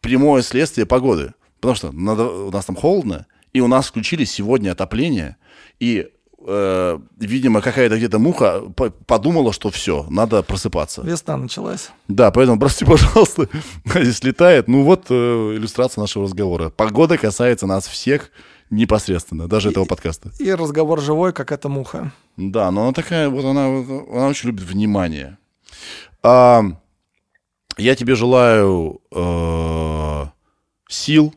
прямое следствие погоды. Потому что надо- у нас там холодно, и у нас включили сегодня отопление, и, э, видимо, какая-то где-то муха по- подумала, что все, надо просыпаться. Весна началась. Да, поэтому, простите, пожалуйста, здесь летает. Ну вот э, иллюстрация нашего разговора. Погода касается нас всех непосредственно, даже этого подкаста. И разговор живой, как эта муха. Да, но она такая, вот она, она очень любит внимание. А, я тебе желаю э, сил,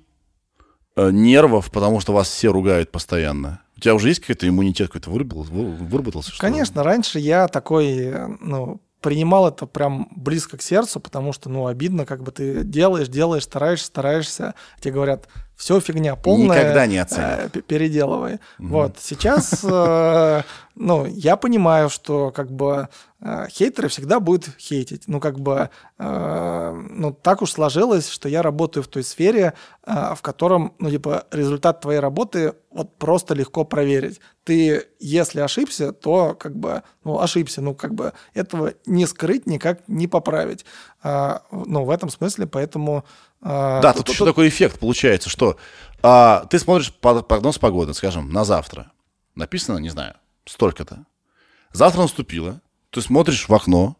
нервов, потому что вас все ругают постоянно. У тебя уже есть какой-то иммунитет какой-то выработался? вы- выработался что ли? Конечно, раньше я такой, э, ну, принимал это прям близко к сердцу, потому что, ну, обидно, как бы ты делаешь, делаешь, стараешься, стараешься. Тебе говорят, все фигня полная. Никогда не оценят. э, переделывай. Вот. Сейчас, э, ну, я понимаю, что как бы э, хейтеры всегда будут хейтить. Ну, как бы, э, ну, так уж сложилось, что я работаю в той сфере, э, в котором, ну, типа, результат твоей работы вот просто легко проверить. Ты, если ошибся, то как бы, ну, ошибся, ну, как бы этого не скрыть, никак не поправить. А, ну, в этом смысле, поэтому... а, Да, тут- тут еще такой эффект получается, что А, ты смотришь прогноз погоды, скажем, на завтра. Написано, не знаю, столько-то. Завтра наступило. Ты смотришь в окно,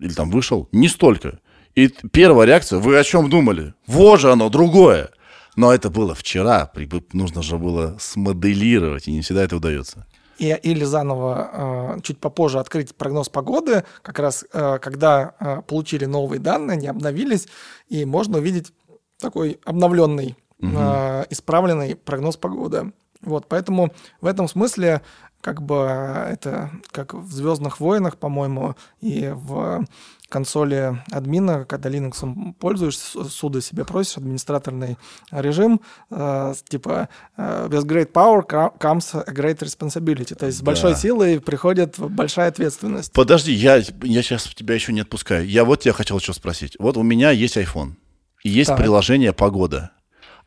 или там вышел, не столько. И первая реакция, вы о чем думали? Вот же оно, другое. Но это было вчера, нужно же было смоделировать, и не всегда это удается. И, или заново э, чуть попозже открыть прогноз погоды, как раз э, когда э, получили новые данные, они обновились, и можно увидеть такой обновленный, э, исправленный прогноз погоды. Вот, поэтому в этом смысле как бы э, это как в Звездных войнах, по-моему, и в консоли админа, когда Linux пользуешься, суда себе просишь, администраторный режим, э, типа э, with great power co- comes a great responsibility. То есть с большой Да. силой приходит большая ответственность. Подожди, я, я сейчас тебя еще не отпускаю. Я вот тебя хотел еще спросить. Вот у меня есть iPhone, и есть Так. приложение «Погода».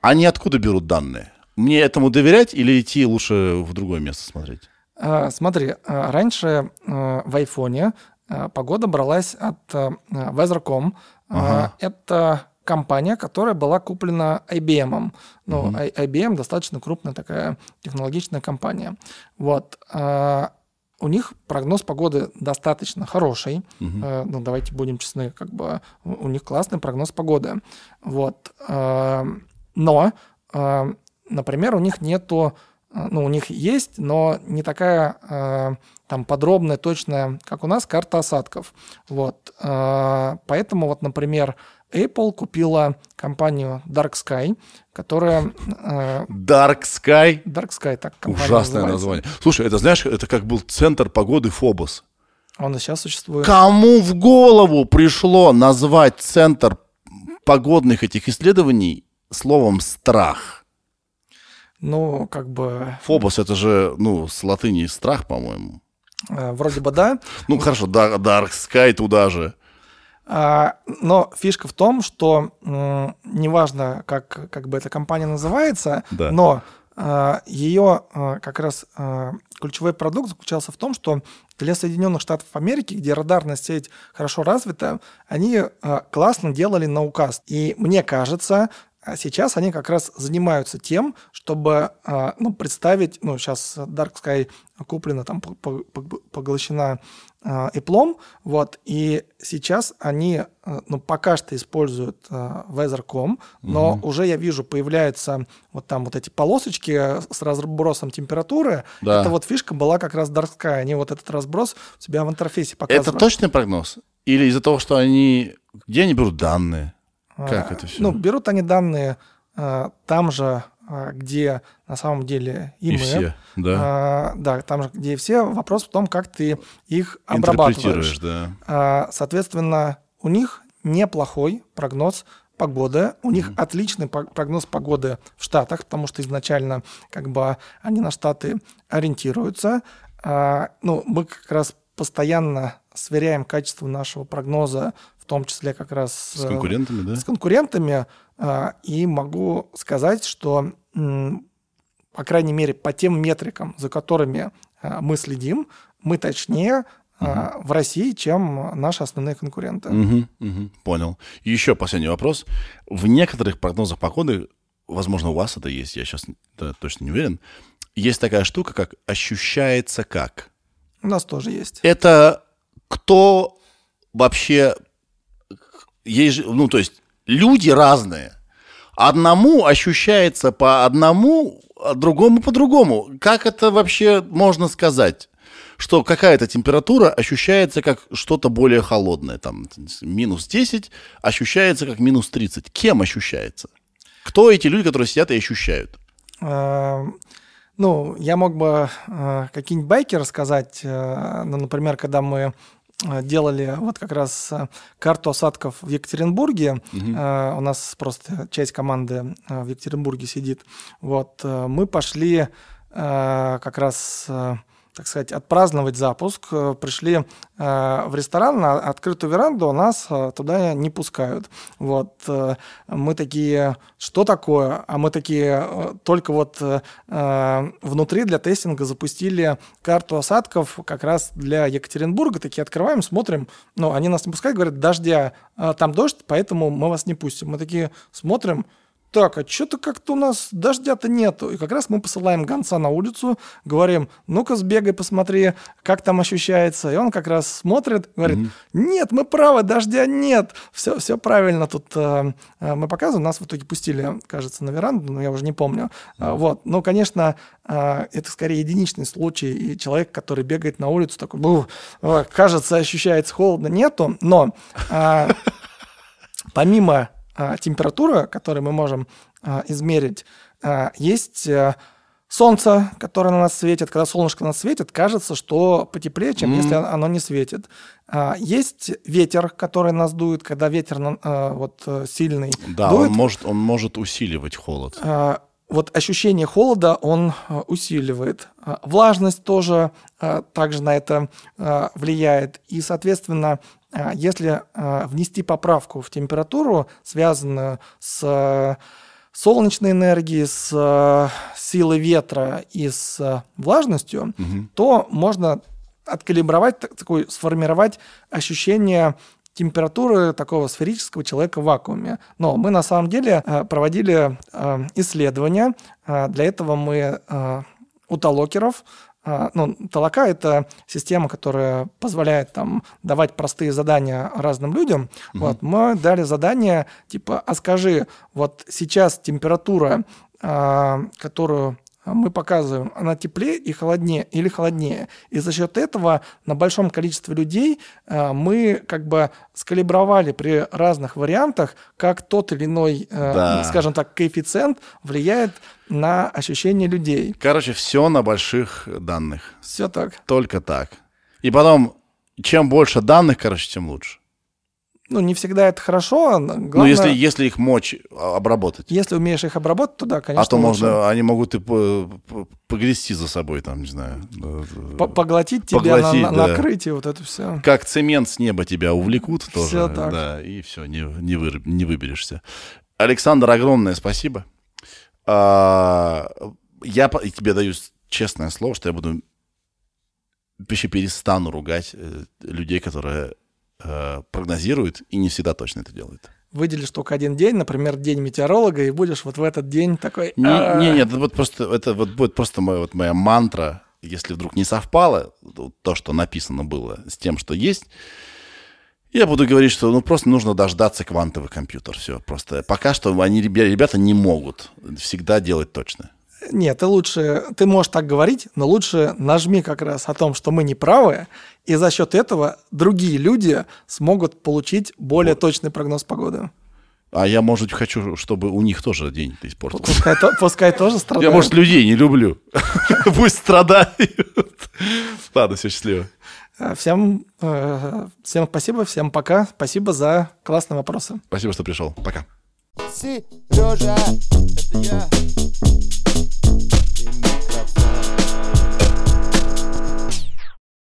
Они откуда берут данные? Мне этому доверять или идти лучше в другое место смотреть? А, Смотри, а, раньше а, в айфоне погода бралась от Weather.com. Ага. Это компания, которая была куплена IBM. Ну, I- IBM достаточно крупная такая технологичная компания. Вот. У них прогноз погоды достаточно хороший. Э, Ну, давайте будем честны, как бы у них классный прогноз погоды. Вот. Но, например, у них нету ну, у них есть, но не такая а, там подробная, точная, как у нас, карта осадков. Вот. А, Поэтому вот, например, Apple купила компанию Dark Sky, которая... а, Dark Sky. Dark Sky, так Ужасное называется. название. Слушай, это знаешь, это как был центр погоды Фобос. Он и сейчас существует. Кому в голову пришло назвать центр погодных этих исследований словом страх? Ну, как бы, Фобос это же, ну, с латыни страх, по-моему. э, вроде бы да, Ну, хорошо, Dark Sky туда же. А, но фишка в том, что неважно, как, как бы эта компания называется, Да. но а, ее а, как раз ключевой продукт заключался в том, что для Соединенных Штатов Америки, где радарная сеть хорошо развита, они классно делали наукаст. И мне кажется, сейчас они как раз занимаются тем, чтобы а, ну, представить, ну, сейчас Dark Sky куплена, там, по- по- по- поглощена а, Apple, вот, и сейчас они, а, ну, пока что используют а, Weather.com, но уже я вижу, появляются вот там вот эти полосочки с разбросом температуры, Да. это вот фишка была как раз Dark Sky, они вот этот разброс у себя в интерфейсе Это показывают. точный прогноз? Или из-за того, что они... Где они берут данные? Как А, это всё? Ну, берут они данные а, там же, а, где на самом деле и, И мы. все, да? А, да, там же, где и все. Вопрос в том, как ты их обрабатываешь. Да. А, Соответственно, у них неплохой прогноз погоды. У них отличный по- прогноз погоды в Штатах, потому что изначально как бы они на Штаты ориентируются. А, Ну, мы как раз постоянно сверяем качество нашего прогноза, том числе как раз С э, конкурентами, да? с конкурентами, а, и могу сказать, что, по крайней мере, по тем метрикам, за которыми а, мы следим, мы точнее а, в России, чем наши основные конкуренты. Мгм, мгм, понял. Еще последний вопрос. В некоторых прогнозах погоды, возможно, у вас это есть, я сейчас точно не уверен, есть такая штука, как ощущается как. У нас тоже есть. Это кто вообще... Есть ну, то есть люди разные. Одному ощущается по одному, а другому по другому. Как это вообще можно сказать? Что какая-то температура ощущается как что-то более холодное. Там минус 10 ощущается как минус 30. Кем ощущается? Кто эти люди, которые сидят и ощущают? А, Ну, я мог бы а, какие-нибудь байки рассказать. а, Ну, например, когда мы делали вот как раз а, карту осадков в Екатеринбурге, а, у нас просто часть команды в Екатеринбурге сидит, вот, мы пошли как раз так сказать, отпраздновать запуск. Э, Пришли э, в ресторан на открытую веранду, а нас э, туда не пускают. Вот. Мы такие, что такое? А мы такие, только вот внутри для тестинга запустили карту осадков как раз для Екатеринбурга. Такие открываем, смотрим. Ну, они нас не пускают, говорят, дождя, там дождь, поэтому мы вас не пустим. Мы такие смотрим, так, а что-то как-то у нас дождя-то нету. И как раз мы посылаем гонца на улицу, говорим, ну-ка сбегай, посмотри, как там ощущается. И он как раз смотрит, говорит, нет, мы правы, дождя нет. Все, все правильно тут э, э, мы показываем. Нас в итоге пустили, кажется, на веранду, но я уже не помню. А, Вот. Ну, конечно, э, это скорее единичный случай. И человек, который бегает на улицу, такой, «Бу, э, кажется, ощущается холодно, нету. Но э, помимо а, температуры, которую мы можем а, измерить, а, есть а, солнце, которое на нас светит. Когда солнышко на нас светит, кажется, что потеплее, чем если оно не светит. Есть ветер, который нас дует, когда ветер вот э, сильный Да, дует. он может, он может усиливать холод. Вот ощущение холода он а, усиливает. Влажность тоже также на это влияет. И, соответственно, если а, внести поправку в температуру, связанную с а, солнечной энергией, с а, силой ветра и с а, влажностью, то можно откалибровать, так- такой, сформировать ощущение температуры такого сферического человека в вакууме. Но мы на самом деле э, проводили э, исследования. Э, Для этого мы э, у талокеров э, ну, толока – это система, которая позволяет там, давать простые задания разным людям. Вот, мы дали задание, типа, а скажи, вот сейчас температура, э, которую мы показываем, она теплее и холоднее или холоднее. И за счет этого на большом количестве людей э, мы как бы скалибровали при разных вариантах, как тот или иной, э, Да. скажем так, коэффициент влияет на ощущение людей. Короче, все на больших данных. Все так. Только так. И потом, чем больше данных, короче, тем лучше. Ну, не всегда это хорошо. но Главное, ну, если, если их мочь а, обработать. если умеешь их обработать, то да, конечно, а то лучше. можно, они могут и по- по- погрести за собой, там, не знаю. По- поглотить тебя, Поглотить, на, да. накрыть и вот это все. Как цемент с неба тебя увлекут тоже. Всё так. Да, и все, не, не, выр- не выберешься. Александр, огромное спасибо. А, я тебе даю честное слово, что я буду вообще перестану ругать э, людей, которые э, прогнозируют и не всегда точно это делают. Выделишь только один день, например, день метеоролога, и будешь вот в этот день такой... Не, «А, не, нет, это вот просто это вот будет просто моя, вот моя мантра, если вдруг не совпало то, что написано было, с тем, что есть. Я буду говорить, что ну просто нужно дождаться квантовый компьютер. Все, просто пока что они ребя- ребята не могут всегда делать точно. Нет, ты лучше, ты можешь так говорить, но лучше нажми как раз о том, что мы не правы, и за счет этого другие люди смогут получить более точный прогноз погоды. А я, может, хочу, чтобы у них тоже день испортился. Пускай, то- пускай тоже страдают. Я, может, людей не люблю. Пусть страдают. Ладно, все, счастливо. Э, Всем, э, всем спасибо, всем пока. Спасибо за классные вопросы. Спасибо, что пришел. Пока. Сережа, это я. И микрофон.